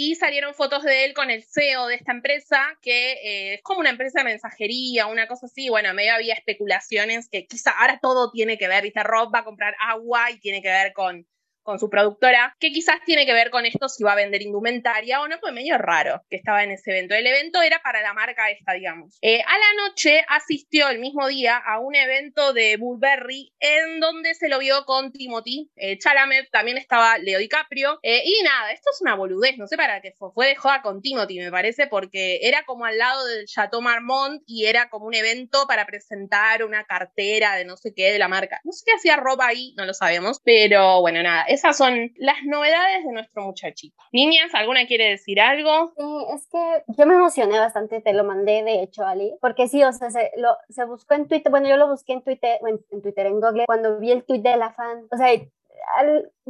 y salieron fotos de él con el CEO de esta empresa, que eh, es como una empresa de mensajería, una cosa así. Bueno, medio había especulaciones que quizá ahora todo tiene que ver, dice Rob va a comprar agua y tiene que ver con con su productora, que quizás tiene que ver con esto si va a vender indumentaria o no, pues medio raro que estaba en ese evento. El evento era para la marca esta, digamos. Eh, a la noche asistió el mismo día a un evento de Burberry en donde se lo vio con Timothy eh, Chalamet, también estaba Leo DiCaprio. Eh, y nada, esto es una boludez, no sé para qué fue, fue de joda con Timothy, me parece, porque era como al lado del Chateau Marmont y era como un evento para presentar una cartera de no sé qué de la marca. No sé qué hacía ropa ahí, no lo sabemos, pero bueno, nada, esas son las novedades de nuestro muchachito. Niñas, ¿alguna quiere decir algo? Sí, es que yo me emocioné bastante, te lo mandé de hecho, Ali, porque sí, o sea, se, lo, se buscó en Twitter, bueno, yo lo busqué en Twitter, en, en Twitter, en Google, cuando vi el tweet de la fan, o sea,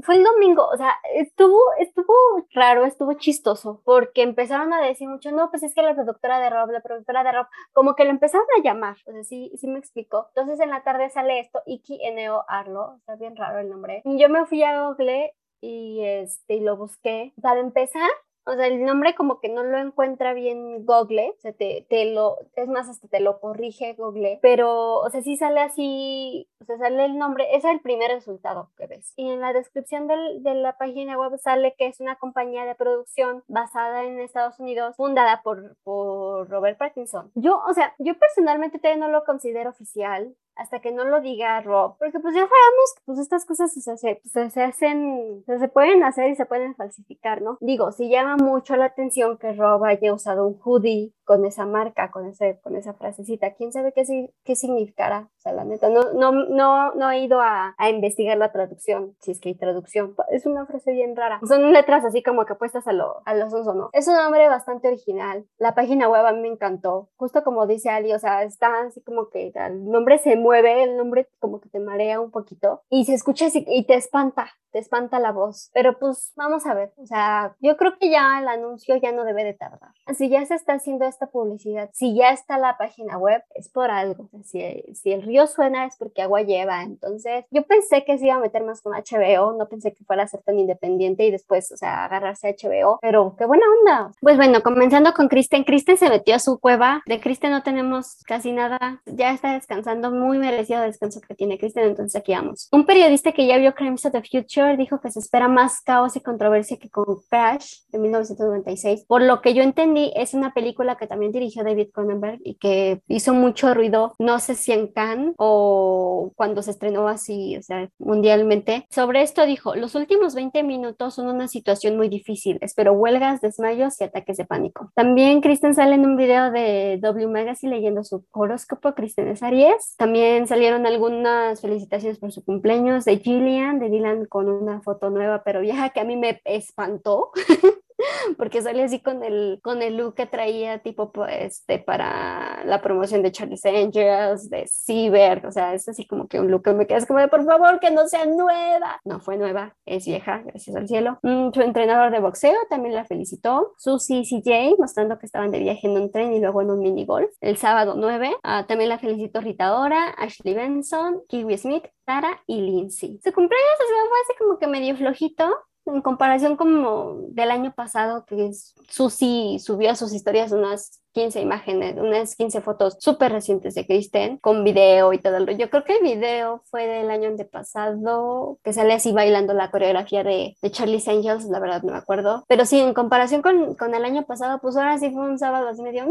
fue el domingo, o sea, estuvo, estuvo raro, estuvo chistoso, porque empezaron a decir mucho, no, pues es que la productora de Rob, la productora de Rob, como que lo empezaron a llamar, o sea, sí, sí me explicó. Entonces en la tarde sale esto, Iki Eneo Arlo, está bien raro el nombre. Y yo me fui a Google y, este, y lo busqué. Para empezar, o sea, el nombre como que no lo encuentra bien Google, o sea, te, te, lo, es más, hasta te lo corrige Google, pero, o sea, sí sale así, o sea, sale el nombre, es el primer resultado que ves. Y en la descripción del, de la página web sale que es una compañía de producción basada en Estados Unidos, fundada por, por Robert Pattinson. Yo, o sea, yo personalmente todavía no lo considero oficial, hasta que no lo diga Rob, porque pues ya sabemos que pues estas cosas se, se, pues, se hacen, se, pueden hacer y se pueden falsificar, ¿no? Digo, si llama mucho la atención que Rob haya usado un hoodie con esa marca, con, ese, con esa frasecita, quién sabe qué, qué significará, o sea, la neta, no, no, no, no he ido a, a investigar la traducción, si es que hay traducción, es una frase bien rara, son letras así como que puestas a lo, a los ¿no? Es un nombre bastante original, la página web a mí me encantó, justo como dice Ali, o sea, está así como que el nombre se mueve, el nombre como que te marea un poquito y se escucha y te espanta, te espanta la voz. Pero pues vamos a ver, o sea, yo creo que ya el anuncio ya no debe de tardar. Si ya se está haciendo esta publicidad, si ya está la página web, es por algo. si, si el río suena es porque agua lleva. Entonces, yo pensé que se iba a meter más con HBO, no pensé que fuera a ser tan independiente y después, o sea, agarrarse a HBO, pero qué buena onda. Pues bueno, comenzando con Kristen, Kristen se metió a su cueva. De Kristen no tenemos casi nada, ya está descansando muy merecido descanso que tiene Kristen, entonces aquí vamos. Un periodista que ya vio Crimes of the Future dijo que se espera más caos y controversia que con Crash de 1996. Por lo que yo entendí, es una película que también dirigió David Cronenberg y que hizo mucho ruido, no sé si en Cannes o cuando se estrenó así, o sea, mundialmente. Sobre esto dijo, los últimos 20 minutos son una situación muy difícil, espero huelgas, desmayos y ataques de pánico. También Kristen sale en un video de W Magazine leyendo su horóscopo, Kristen es Aries. También salieron algunas felicitaciones por su cumpleaños de Gillian, de Dylan con una foto nueva pero vieja que a mí me espantó. porque salía así con el, con el look que traía tipo este, para la promoción de Charlie's Angels, de Cyber, o sea, es así como que un look que me quedas como de por favor que no sea nueva. No fue nueva, es vieja, gracias al cielo. Mm, su entrenador de boxeo también la felicitó. Susie CJ, mostrando que estaban de viaje en un tren y luego en un mini golf. El sábado 9, ah, también la felicitó Rita Ora, Ashley Benson, Kiwi Smith, Tara y Lindsay. Su cumpleaños se fue así como que medio flojito, en comparación como del año pasado, que Susi subió a sus historias unas 15 imágenes, unas 15 fotos súper recientes de Kristen, con video y todo el Yo creo que el video fue del año antepasado, que sale así bailando la coreografía de, de Charlie's Angels, la verdad no me acuerdo. Pero sí, en comparación con, con el año pasado, pues ahora sí fue un sábado así medio,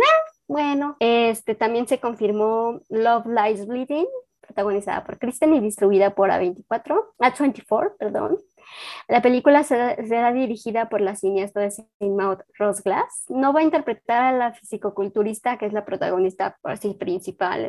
bueno. Este también se confirmó Love Lies Bleeding, protagonizada por Kristen y distribuida por A24, A24, perdón. La película será, dirigida por la cineasta de Mouth Rose Glass. No va a interpretar a la fisicoculturista, que es la protagonista principal,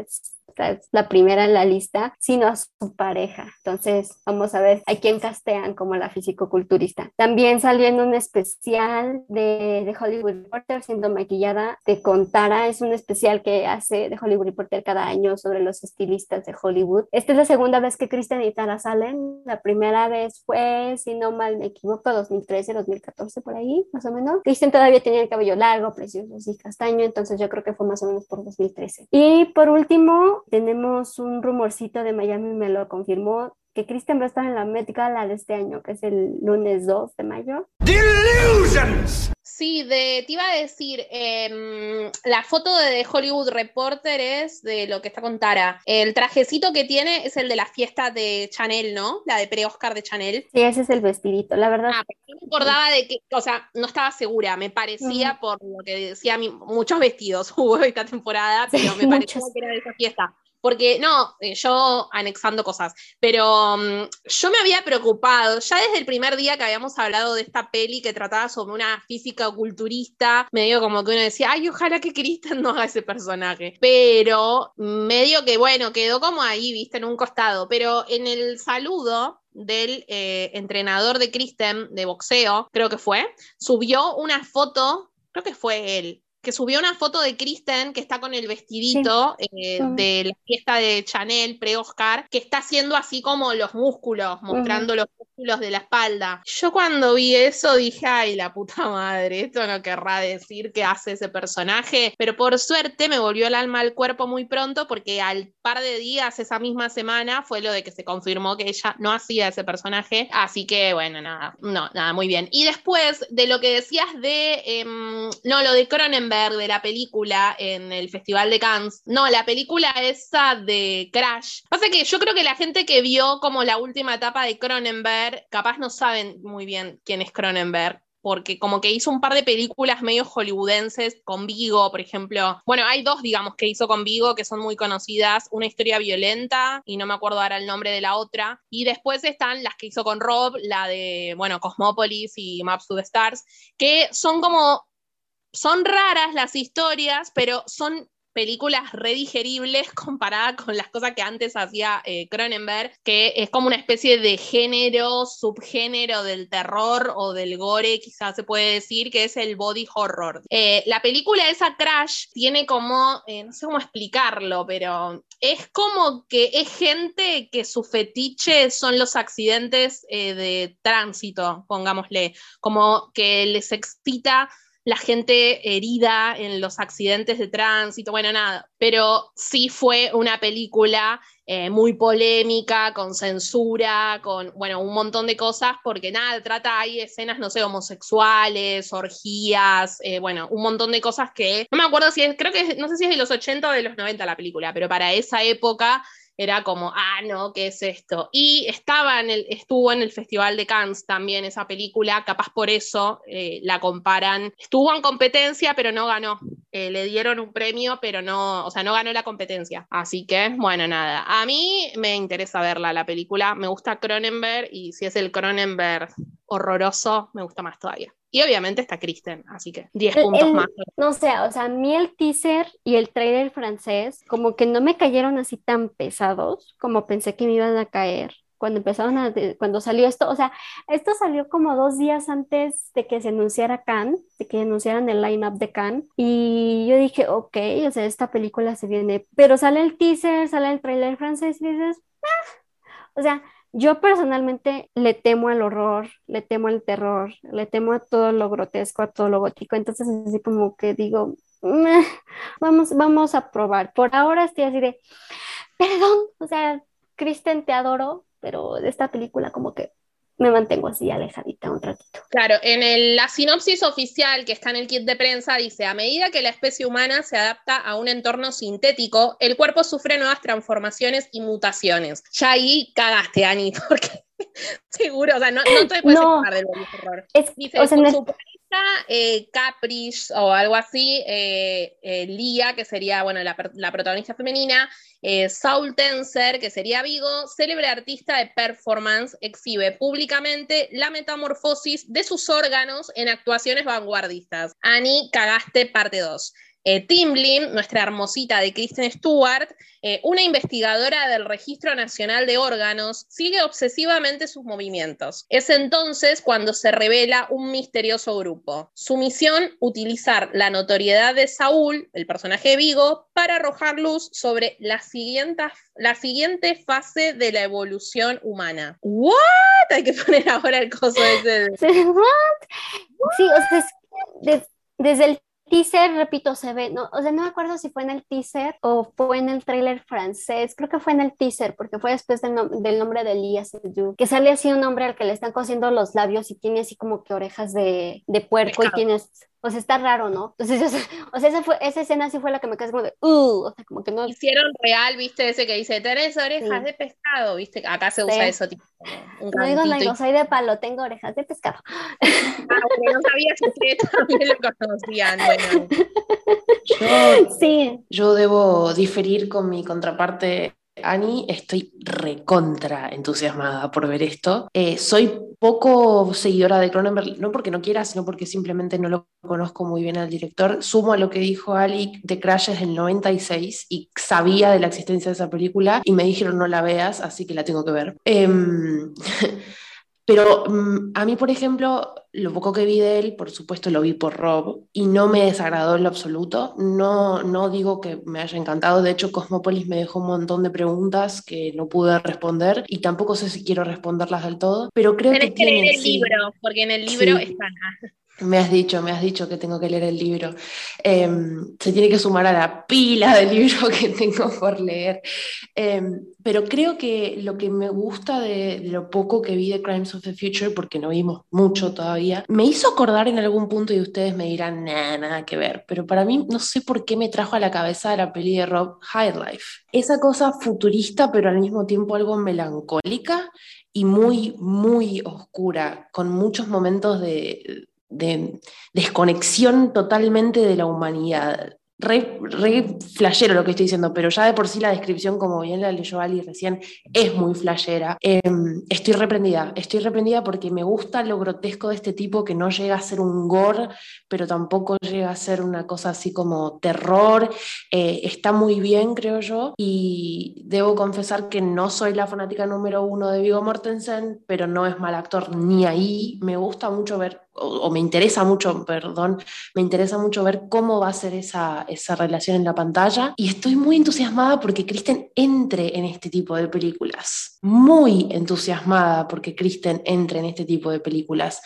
la primera en la lista, sino a su pareja. Entonces, vamos a ver a quién castean como la fisicoculturista. También salió en un especial de, de, Hollywood Reporter siendo maquillada de Contara. Es un especial que hace de Hollywood Reporter cada año sobre los estilistas de Hollywood. Esta es la segunda vez que Kristen y Tara salen. La primera vez fue, si no mal me equivoco, 2013, 2014, por ahí, más o menos. Kristen todavía tenía el cabello largo, precioso, así castaño, entonces yo creo que fue más o menos por 2013. Y por último, tenemos un rumorcito de Miami, me lo confirmó, que Kristen va a estar en la Met Gala de este año, que es el lunes 2 de mayo. Delusions. Sí, de, te iba a decir, em, la foto de Hollywood Reporter es de lo que está con Tara. El trajecito que tiene es el de la fiesta de Chanel, ¿no? La de pre-Oscar de Chanel. Sí, ese es el vestidito, la verdad. Ah, no me acordaba de que, o sea, no estaba segura, me parecía por lo que decía, muchos vestidos hubo esta temporada, pero me parecía que era de esa fiesta. Porque no, eh, yo anexando cosas, pero mm, yo me había preocupado, ya desde el primer día que habíamos hablado de esta peli que trataba sobre una física culturista, medio como que uno decía, ay, ojalá que Kristen no haga ese personaje. Pero medio que, bueno, quedó como ahí, viste, en un costado. Pero en el saludo del eh, entrenador de Kristen de boxeo, creo que fue, subió una foto, creo que fue él, que subió una foto de Kristen que está con el vestidito eh, de la fiesta de Chanel pre-Oscar, que está haciendo así como los músculos, mostrando los músculos los de la espalda. Yo cuando vi eso dije, ay, la puta madre, esto no querrá decir que hace ese personaje, pero por suerte me volvió el alma al cuerpo muy pronto porque al par de días esa misma semana fue lo de que se confirmó que ella no hacía ese personaje, así que bueno, nada, no, nada, muy bien. Y después de lo que decías de, em, no, lo de Cronenberg, de la película en el Festival de Cannes, no, la película esa de Crash. Pasa que yo creo que la gente que vio como la última etapa de Cronenberg, capaz no saben muy bien quién es Cronenberg porque como que hizo un par de películas medio hollywoodenses con Vigo, por ejemplo. Bueno, hay dos, digamos, que hizo con Vigo que son muy conocidas. Una historia violenta, y no me acuerdo ahora el nombre de la otra. Y después están las que hizo con Rob, la de, bueno, Cosmopolis y Maps to the Stars, que son como son raras las historias, pero son películas redigeribles comparada con las cosas que antes hacía eh, Cronenberg, que es como una especie de género, subgénero del terror o del gore, quizás se puede decir, que es el body horror. Eh, la película esa Crash tiene como, eh, no sé cómo explicarlo, pero es como que es gente que su fetiche son los accidentes de tránsito, pongámosle, como que les excita la gente herida en los accidentes de tránsito, bueno, nada, pero sí fue una película eh, muy polémica, con censura, con, bueno, un montón de cosas, porque nada, trata, hay escenas, no sé, homosexuales, orgías, eh, bueno, un montón de cosas que, no me acuerdo si es, creo que, no sé si es de los 80 o de los 90 la película, pero para esa época era como, ah, no, ¿qué es esto? Y estaba en el, estuvo en el Festival de Cannes también esa película, capaz por eso eh, la comparan. Estuvo en competencia, pero no ganó. Eh, le dieron un premio, pero no, o sea, no ganó la competencia. Así que, bueno, nada. A mí me interesa verla, la película. Me gusta Cronenberg y si es el Cronenberg horroroso, me gusta más todavía. Y obviamente está Kristen, así que 10 puntos más. No sé, o sea, a mí el teaser y el trailer francés como que no me cayeron así tan pesados como pensé que me iban a caer cuando empezaron a, cuando salió esto, o sea, esto salió como dos días antes de que se anunciara Cannes, de que anunciaran el line-up de Cannes, y yo dije, ok, o sea, esta película se viene, pero sale el teaser, sale el trailer francés y dices, ah", o sea, yo personalmente le temo al horror, le temo al terror, le temo a todo lo grotesco, a todo lo gótico. Entonces, así como que digo, vamos, vamos a probar. Por ahora estoy así de, perdón, o sea, Kristen, te adoro, pero esta película como que me mantengo así alejadita un ratito. Claro, en la sinopsis oficial que está en el kit de prensa dice, a medida que la especie humana se adapta a un entorno sintético, el cuerpo sufre nuevas transformaciones y mutaciones. Ya ahí cagaste, Ani, porque seguro, o sea, no, no te puedes no, del horror. dice, o sea, eh, Caprice o algo así, eh, eh, Lía, que sería bueno, la, protagonista femenina, Saul Tenser, que sería Vigo, célebre artista de performance, exhibe públicamente la metamorfosis de sus órganos en actuaciones vanguardistas. Annie, cagaste parte 2. Eh, Timlin, nuestra hermosita de Kristen Stewart, eh, una investigadora del Registro Nacional de Órganos, sigue obsesivamente sus movimientos. Es entonces cuando se revela un misterioso grupo. Su misión, utilizar la notoriedad de Saúl, el personaje de Vigo, para arrojar luz sobre la siguiente, la siguiente fase de la evolución humana. ¿What? Hay que poner ahora el coso ese. Sí, o sea, desde el teaser, repito, se ve, no, o sea, no me acuerdo si fue en el teaser o fue en el trailer francés, creo que fue en el teaser, porque fue después del, del nombre de Elías, que sale así un hombre al que le están cosiendo los labios y tiene así como que orejas de, de puerco y tiene o sea, está raro, ¿no? Entonces, o sea, esa, fue, esa escena sí fue la que me quedé como de, uh, o sea, como que no. Hicieron real, viste, ese que dice, tenés orejas de pescado, viste, acá se usa eso, tipo. no digo, no digo, soy de palo, tengo orejas de pescado. Ah, no sabía si ustedes también lo conocían, bueno. Yo, sí. yo debo diferir con mi contraparte Ani, estoy recontra entusiasmada por ver esto. Eh, soy poco seguidora de Cronenberg, no porque no quiera, sino porque simplemente no lo conozco muy bien al director. Sumo a lo que dijo Ali de Crash del 96 y sabía de la existencia de esa película y me dijeron no la veas, así que la tengo que ver. Em, pero mm, a mí, por ejemplo, lo poco que vi de él, por supuesto lo vi por Rob y no me desagradó en lo absoluto. No, no digo que me haya encantado, de hecho Cosmopolis me dejó un montón de preguntas que no pude responder y tampoco sé si quiero responderlas del todo, pero creo Tenés que que leer el sí- libro, porque en el libro Sí. están. Me has dicho, me has dicho que tengo que leer el libro. Em, se tiene que sumar a la pila de libros que tengo por leer. Em, pero creo que lo que me gusta de, lo poco que vi de Crimes of the Future, porque no vimos mucho todavía, me hizo acordar en algún punto y ustedes me dirán, nada, nada que ver. Pero para mí, no sé por qué me trajo a la cabeza la peli de Rob High Life. Esa cosa futurista, pero al mismo tiempo algo melancólica y muy, muy oscura, con muchos momentos de, de desconexión totalmente de la humanidad. Re, re flashero lo que estoy diciendo, pero ya de por sí la descripción, como bien la leyó Ali recién, es muy flashera. Em, estoy reprendida, estoy reprendida porque me gusta lo grotesco de este tipo que no llega a ser un gore, pero tampoco llega a ser una cosa así como terror. Eh, está muy bien, creo yo, y debo confesar que no soy la fanática número uno de Viggo Mortensen, pero no es mal actor ni ahí. Me gusta mucho ver, o, me interesa mucho, perdón, me interesa mucho ver cómo va a ser esa, esa relación en la pantalla. Y estoy muy entusiasmada porque Kristen entre en este tipo de películas. Muy entusiasmada porque Kristen entre en este tipo de películas.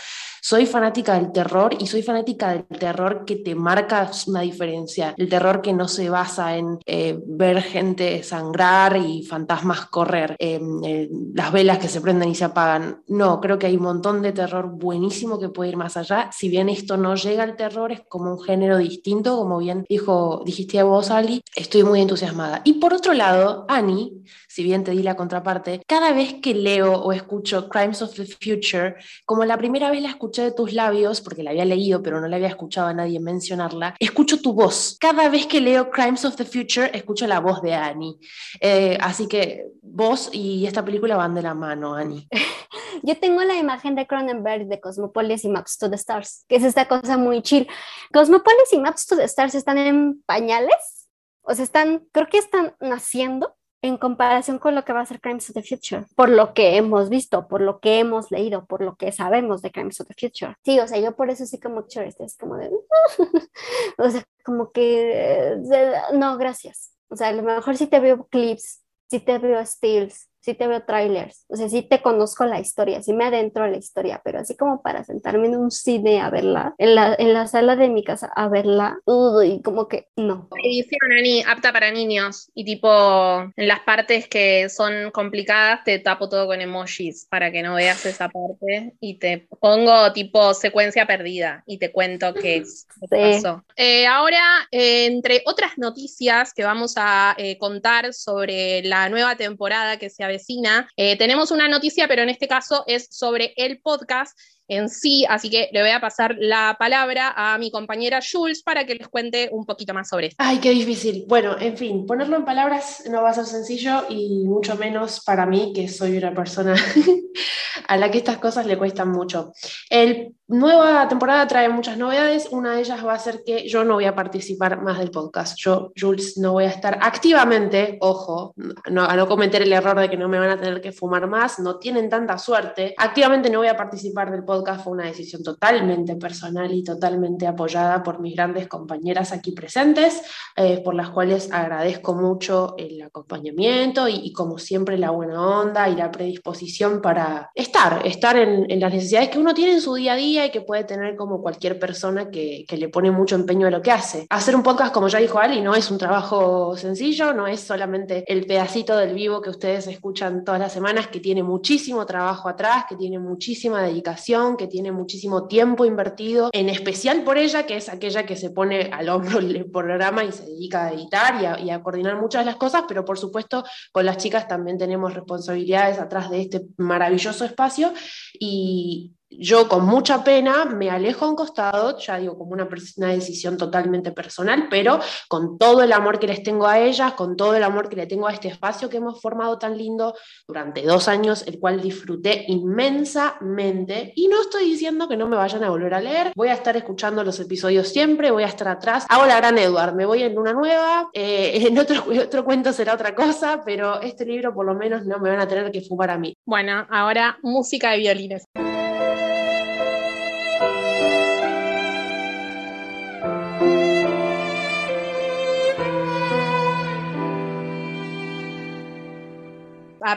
Soy fanática del terror y soy fanática del terror que te marca una diferencia. El terror que no se basa en eh, ver gente sangrar y fantasmas correr, eh, eh, las velas que se prenden y se apagan. No, creo que hay un montón de terror buenísimo que puede ir más allá. Si bien esto no llega al terror, es como un género distinto, como bien dijo, dijiste a vos, Ali, estoy muy entusiasmada. Y por otro lado, Annie, si bien te di la contraparte, cada vez que leo o escucho Crimes of the Future, como la primera vez la escuché de tus labios, porque la había leído pero no la había escuchado a nadie mencionarla, escucho tu voz. Cada vez que leo Crimes of the Future, escucho la voz de Annie. Eh, así que vos y esta película van de la mano, Annie. Yo tengo la imagen de Cronenberg de Cosmopolis y Maps to the Stars, que es esta cosa muy chill. Cosmopolis y Maps to the Stars están en pañales, o sea, están, creo que están naciendo en comparación con lo que va a ser Crimes of the Future, por lo que hemos visto, por lo que hemos leído, por lo que sabemos de Crimes of the Future. Sí, o sea, yo por eso sí como chévere, es como de, o sea, como que, eh, no, gracias. O sea, a lo mejor sí te veo clips, sí te veo stills, sí te veo trailers, o sea, sí te conozco la historia, sí me adentro a la historia, pero así como para sentarme en un cine a verla, en la, en la sala de mi casa a verla, y como que no. Edición Ani, apta para niños. Y tipo, en las partes que son complicadas, te tapo todo con emojis para que no veas esa parte. Y te pongo tipo secuencia perdida y te cuento qué es que Sí. pasó. Eh, ahora, eh, entre otras noticias que vamos a eh, contar sobre la nueva temporada que se avecina, eh, tenemos una noticia, pero en este caso es sobre el podcast en sí, así que le voy a pasar la palabra a mi compañera Jules para que les cuente un poquito más sobre esto. Ay, qué difícil. Bueno, en fin, ponerlo en palabras no va a ser sencillo y mucho menos para mí, que soy una persona a la que estas cosas le cuestan mucho. El nueva temporada trae muchas novedades. Una de ellas va a ser que yo no voy a participar más del podcast. Yo, Jules, no voy a estar activamente, ojo, no, a no cometer el error de que no me van a tener que fumar más, no tienen tanta suerte. Activamente no voy a participar del podcast, fue una decisión totalmente personal y totalmente apoyada por mis grandes compañeras aquí presentes, eh, por las cuales agradezco mucho el acompañamiento y, como siempre la buena onda y la predisposición para estar, estar en, las necesidades que uno tiene en su día a día y que puede tener como cualquier persona que le pone mucho empeño a lo que hace. Hacer un podcast, como ya dijo Ali, no es un trabajo sencillo, no es solamente el pedacito del vivo que ustedes escuchan todas las semanas, que tiene muchísimo trabajo atrás, que tiene muchísima dedicación, que tiene muchísimo tiempo invertido, en especial por ella, que es aquella que se pone al hombro el programa y se dedica a editar y a, y a coordinar muchas de las cosas, pero por supuesto con las chicas también tenemos responsabilidades atrás de este maravilloso espacio y yo con mucha pena me alejo a un costado, ya digo, como una, una, decisión totalmente personal, pero con todo el amor que les tengo a ellas, con todo el amor que le tengo a este espacio que hemos formado tan lindo durante dos años, el cual disfruté inmensamente. Y no estoy diciendo que no me vayan a volver a leer, voy a estar escuchando los episodios siempre, voy a estar atrás. Hago la gran Edward, me voy en una nueva, eh, en otro, otro cuento será otra cosa, pero este libro por lo menos no me van a tener que fumar a mí. Bueno, ahora música de violines.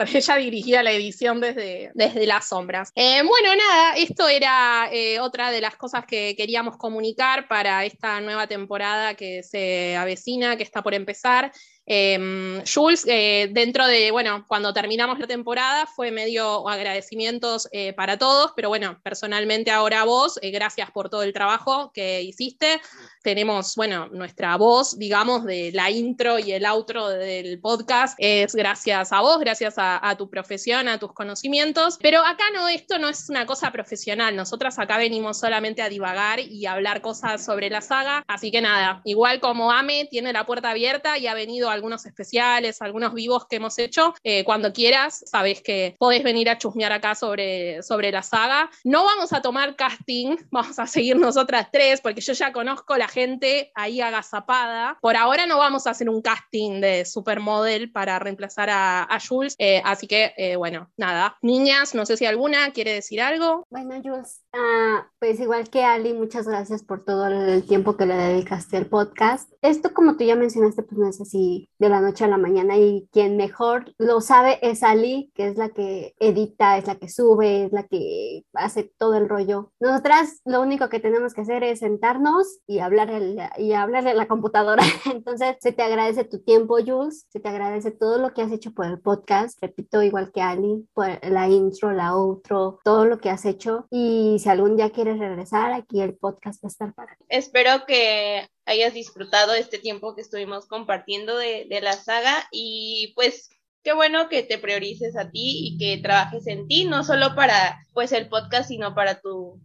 ella dirigía la edición desde, desde las sombras. Eh, bueno, nada, esto era eh, otra de las cosas que queríamos comunicar para esta nueva temporada que se avecina, que está por empezar. Em, Jules, eh, dentro de, bueno, cuando terminamos la temporada fue medio agradecimientos eh, para todos, pero bueno, personalmente ahora vos, eh, gracias por todo el trabajo que hiciste. Tenemos, bueno, nuestra voz, digamos, de la intro y el outro del podcast es gracias a vos, gracias a, tu profesión, a tus conocimientos. Pero acá no, esto no es una cosa profesional. Nosotras acá venimos solamente a divagar y hablar cosas sobre la saga. Así que nada, igual como Ame tiene la puerta abierta y ha venido a algunos especiales, algunos vivos que hemos hecho. Eh, cuando quieras, sabes que podés venir a chusmear acá sobre, sobre la saga. No vamos a tomar casting, vamos a seguir nosotras tres, porque yo ya conozco la gente ahí agazapada. Por ahora no vamos a hacer un casting de supermodel para reemplazar a, Jules. Eh, así que, eh, bueno, nada. Niñas, no sé si alguna quiere decir algo. Bueno, Jules, ah, pues igual que Ali, muchas gracias por todo el tiempo que le dedicaste al podcast. Esto, como tú ya mencionaste, pues no es así de la noche a la mañana y quien mejor lo sabe es Ali, que es la que edita, es la que sube, es la que hace todo el rollo. Nosotras lo único que tenemos que hacer es sentarnos y hablarle, y hablarle a la computadora. Entonces, se te agradece tu tiempo, Jules, se te agradece todo lo que has hecho por el podcast, repito, igual que Ali, por la intro, la outro, todo lo que has hecho. Y si algún día quieres regresar, aquí el podcast va a estar para ti. Espero que hayas disfrutado este tiempo que estuvimos compartiendo de, la saga y pues qué bueno que te priorices a ti y que trabajes en ti, no solo para pues el podcast, sino para tu,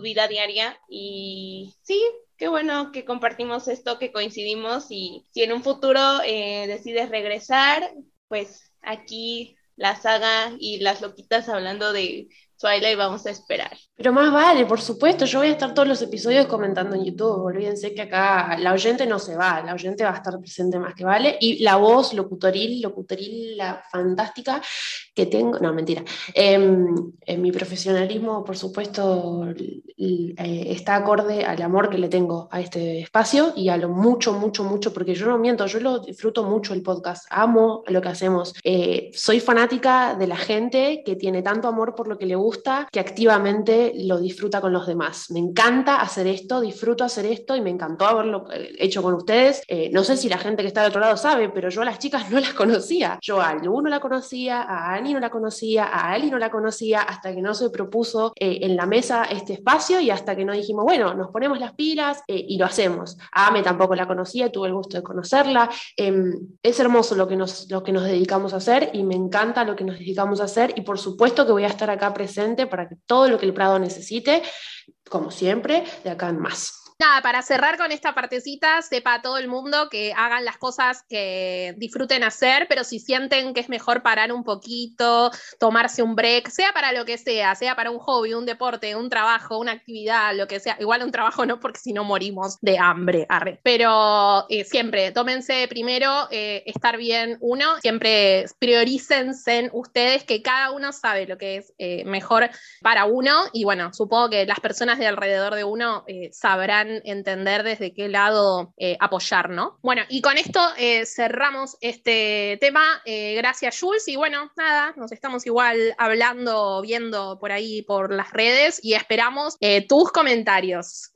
vida diaria. Y sí, qué bueno que compartimos esto, que coincidimos y si en un futuro eh, decides regresar, pues aquí la saga y las loquitas hablando de Twilight vamos a esperar. Pero más vale, por supuesto, yo voy a estar todos los episodios comentando en YouTube, olvídense que acá la oyente no se va, la oyente va a estar presente más que vale, y la voz locutoril, locutoril, la fantástica que tengo, no, mentira, en mi profesionalismo, por supuesto, eh, está acorde al amor que le tengo a este espacio y a lo mucho, mucho, mucho, porque yo no miento, yo lo disfruto mucho el podcast, amo lo que hacemos, eh, soy fanática de la gente que tiene tanto amor por lo que le gusta, que activamente lo disfruta con los demás. Me encanta hacer esto, disfruto hacer esto y me encantó haberlo eh, hecho con ustedes. Eh, no sé si la gente que está del otro lado sabe, pero yo a las chicas no las conocía. Yo a Lu no la conocía, a Ani no la conocía, a Ali no la conocía, hasta que no se propuso eh, en la mesa este espacio y hasta que no dijimos, bueno, nos ponemos las pilas y lo hacemos. A Ame tampoco la conocía, tuve el gusto de conocerla. Em, es hermoso lo que, nos, lo que nos dedicamos a hacer y me encanta lo que nos dedicamos a hacer y por supuesto que voy a estar acá presente para que todo lo que el Prado necesite, como siempre, de acá en más. Nada, para cerrar con esta partecita, sepa todo el mundo que hagan las cosas que disfruten hacer, pero si sienten que es mejor parar un poquito, tomarse un break, sea para lo que sea, sea para un hobby, un deporte, un trabajo, una actividad, lo que sea, igual un trabajo no, porque si no morimos de hambre, arre. Pero eh, siempre, tómense primero eh, estar bien uno, siempre priorícense ustedes que cada uno sabe lo que es eh, mejor para uno y bueno, supongo que las personas de alrededor de uno sabrán entender desde qué lado eh, apoyar, ¿no? Bueno, y con esto eh, cerramos este tema. Eh, gracias, Jules. Y bueno, nada, nos estamos igual hablando, viendo por ahí por las redes y esperamos tus comentarios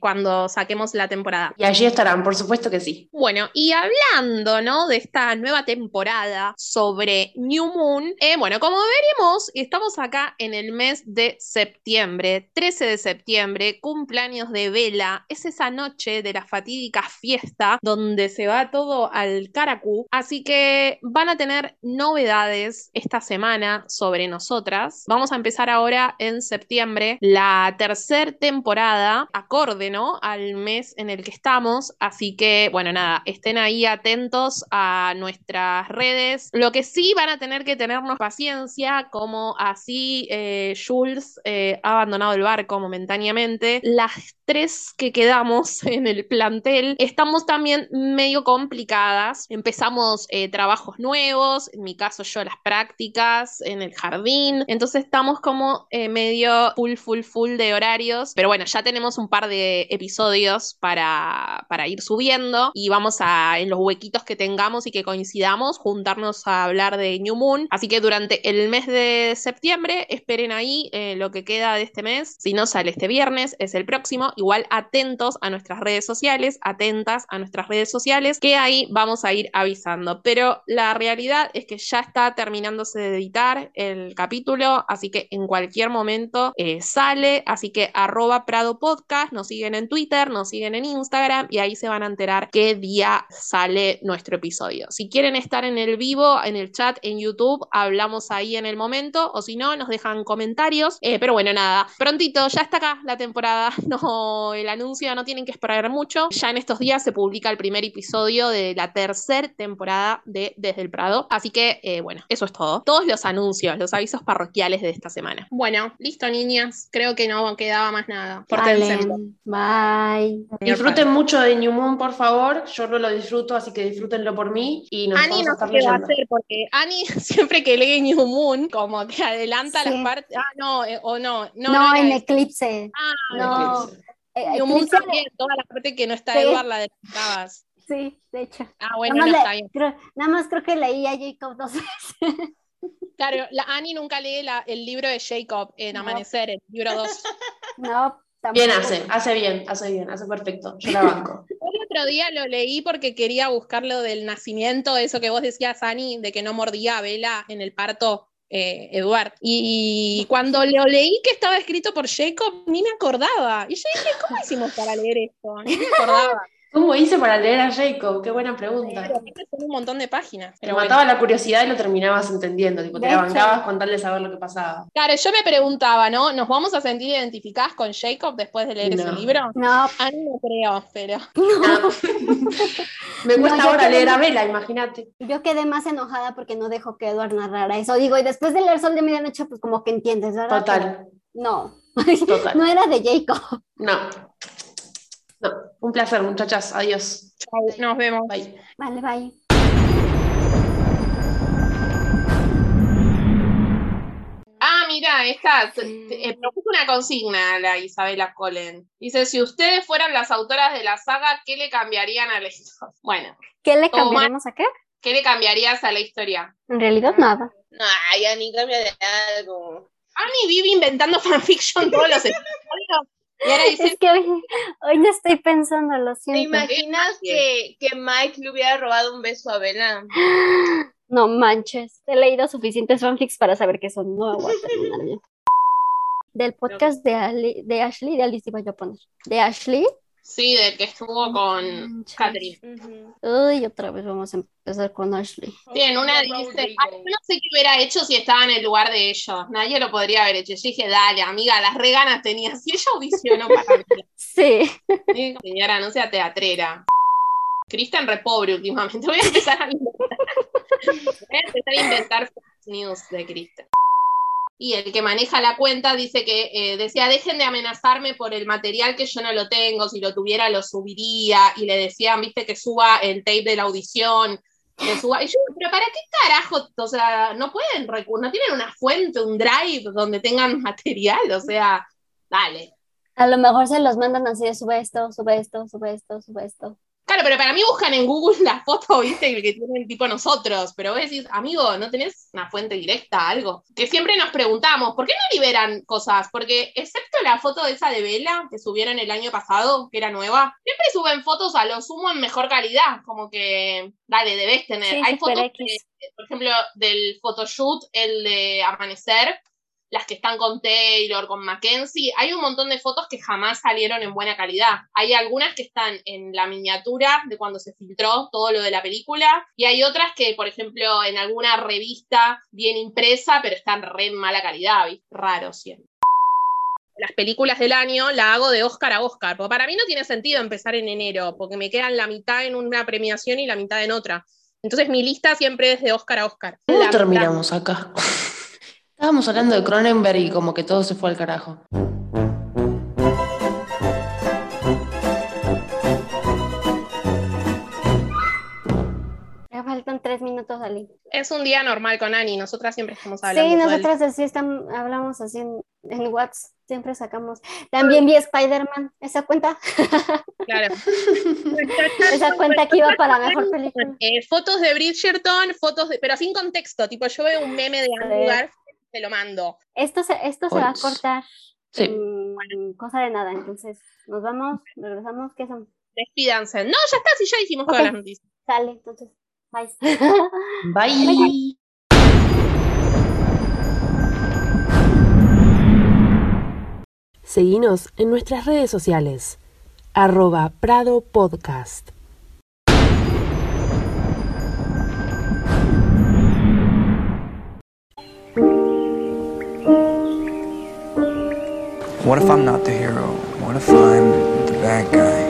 cuando saquemos la temporada. Y allí estarán, por supuesto que sí. Bueno, y hablando, ¿no? De esta nueva temporada sobre New Moon, bueno, como veremos, estamos acá en el mes de septiembre, 13 de septiembre, cumpleaños de Vela es esa noche de la fatídica fiesta donde se va todo al caracú. Así que van a tener novedades esta semana sobre nosotras. Vamos a empezar ahora en septiembre la tercera temporada, acorde, ¿no? Al mes en el que estamos. Así que, bueno, nada, estén ahí atentos a nuestras redes. Lo que sí van a tener que tenernos paciencia, como así eh, Jules eh, ha abandonado el barco momentáneamente. Las tres que quedamos en el plantel estamos también medio complicadas. Empezamos eh, trabajos nuevos, en mi caso yo las prácticas en el jardín, entonces estamos como eh, medio full, full, full de horarios, pero bueno, ya tenemos un par de episodios para, para ir subiendo y vamos a, en los huequitos que tengamos y que coincidamos, juntarnos a hablar de New Moon. Así que durante el mes de septiembre, esperen ahí eh, lo que queda de este mes. Si no sale este viernes, es el próximo. Igual atentos a nuestras redes sociales, atentas a nuestras redes sociales, que ahí vamos a ir avisando. Pero la realidad es que ya está terminándose de editar el capítulo, así que en cualquier momento eh, sale. Así que arroba Prado Podcast, nos siguen en Twitter, nos siguen en Instagram y ahí se van a enterar qué día sale nuestro episodio. Si quieren estar en el vivo, en el chat, en YouTube, hablamos ahí en el momento, o si no, nos dejan comentarios. Eh, pero bueno, nada, prontito, ya está acá la temporada. No, el anuncio no tienen que esperar mucho. Ya en estos días se publica el primer episodio de la tercera temporada de Desde el Prado. Así que, eh, bueno, eso es todo. Todos los anuncios, los avisos parroquiales de esta semana. Bueno, listo, niñas. Creo que no quedaba más nada. Pórtense. Bye. Disfruten mucho de New Moon, por favor. Yo no lo disfruto, así que disfrútenlo por mí. Y nos Ani vamos a no estar sé qué va a hacer porque Ani siempre que lee New Moon, como que adelanta las partes. Ah, no, eh, o no. No, No, no en Eclipse. Ah, No. Eh, New Moon Eclipse- también, toda la parte que no está Sí. Edward la adelantabas. Sí, de hecho. Ah, bueno, nada, no más está le- bien. creo, nada más creo que leí a Jacob dos veces. Claro, la Ani nunca lee la- el libro de Jacob en No. Amanecer, el libro 2. No, tampoco. Bien hace, hace bien, hace bien, hace perfecto. Yo la banco. El otro día lo leí porque quería buscar lo del nacimiento, eso que vos decías, Ani, de que no mordía a Vela en el parto. Eh, Eduard. Y cuando lo leí que estaba escrito por Jacob, ni me acordaba. Y yo dije, ¿cómo hicimos para leer esto? Ni me acordaba. ¿Cómo hice para leer a Jacob? Qué buena pregunta. Pero un montón de páginas. Te Pero bueno. mataba la curiosidad y lo terminabas entendiendo. Tipo, te la bancabas con tal de saber lo que pasaba. Claro, yo me preguntaba, ¿no? ¿Nos vamos a sentir identificadas con Jacob después de leer ese No. libro? No, Ani no creo, pero. Me cuesta No, ahora leer a Vela, imagínate. yo quedé más enojada porque no dejó que Edward narrara eso. Digo, y después de leer Sol de Medianoche, pues como que entiendes, ¿verdad? Total, Pero no, total. no era de Jacob. No. No. Un placer, muchachas. Adiós. Chau, Nos vemos. Bye. Vale, bye. Ah, mira, esta te- te- eh, propuso una consigna a la Isabela Colen. Dice, si ustedes fueran las autoras de la saga, ¿qué le cambiarían a la historia? Bueno, ¿Qué le Toma. cambiaremos a qué? ¿qué le cambiarías a la historia? En realidad nada. Ay, Ani, cambia de algo. Ani vive inventando fanfiction todos los episodios. Y ahora dice, Es que hoy, hoy no estoy pensando, lo ¿Te siento. imaginas que, que Mike le hubiera robado un beso a Bella? No manches, he leído suficientes fanfics para saber que eso no va a terminar bien. Del podcast de, Ali- de Ashley, de Alice iba yo a poner. De Ashley. Sí, del que estuvo con. Catherine. Uy, otra vez vamos a empezar con Ashley. Bien, una dice, "Ay, yo no sé qué hubiera hecho si estaba en el lugar de ellos. Nadie lo podría haber hecho. Yo dije, dale, amiga, las reganas tenías. Y ella audicionó para mí. Sí. Sí, Señora, no sea teatrera. Kristen re pobre últimamente. Voy a empezar a inventar. Voy a empezar a inventar fake news de Kristen. Y el que maneja la cuenta dice que eh, decía, dejen de amenazarme por el material que yo no lo tengo, si lo tuviera lo subiría, y le decían, viste, que suba el tape de la audición, que suba, y yo, pero ¿para qué carajo? O sea, no pueden, no tienen una fuente, un drive donde tengan material, o sea, dale. A lo mejor se los mandan así sube esto, sube esto, sube esto, sube esto. Claro, pero para mí buscan en Google la foto, viste, que tienen tipo nosotros, pero vos decís, amigo, ¿no tenés una fuente directa, algo? Que siempre nos preguntamos, ¿por qué no liberan cosas? Porque excepto la foto de esa de Vela que subieron el año pasado, que era nueva, siempre suben fotos a lo sumo en mejor calidad, como que, dale, debes tener. Sí, Hay fotos, de- por ejemplo, del photoshoot, el de Amanecer, las que están con Taylor, con Mackenzie, hay un montón de fotos que jamás salieron en buena calidad. Hay algunas que están en la miniatura de cuando se filtró todo lo de la película, y hay otras que, por ejemplo, en alguna revista bien impresa, pero están re en mala calidad, ¿viste? Raro siempre. Las películas del año la hago de Oscar a Oscar, porque para mí no tiene sentido empezar en enero, porque me quedan la mitad en una premiación y la mitad en otra. Entonces mi lista siempre es de Oscar a Oscar. ¿Cómo La mitad. terminamos acá? Estábamos hablando de Cronenberg y como que todo se fue al carajo. Me faltan tres minutos, Ali. Es un día normal con Ani, nosotras siempre estamos hablando. Sí, nosotras así están, hablamos así en, WhatsApp, siempre sacamos. También vi Spider-Man, esa cuenta. Claro. esa cuenta que iba para la mejor película. Eh, fotos de Bridgerton, fotos de, pero sin contexto, tipo yo veo un meme de Andrew Garfield te lo mando. Esto se, esto se va a cortar Sí. en cosa de nada, entonces nos vamos, regresamos, ¿qué son? Despídanse. No, ya está, si ya dijimos Ok. todas las noticias. Sale, entonces, bye. Bye. Seguinos en nuestras redes sociales. Arroba Prado Podcast. What if I'm not the hero? What if I'm the bad guy?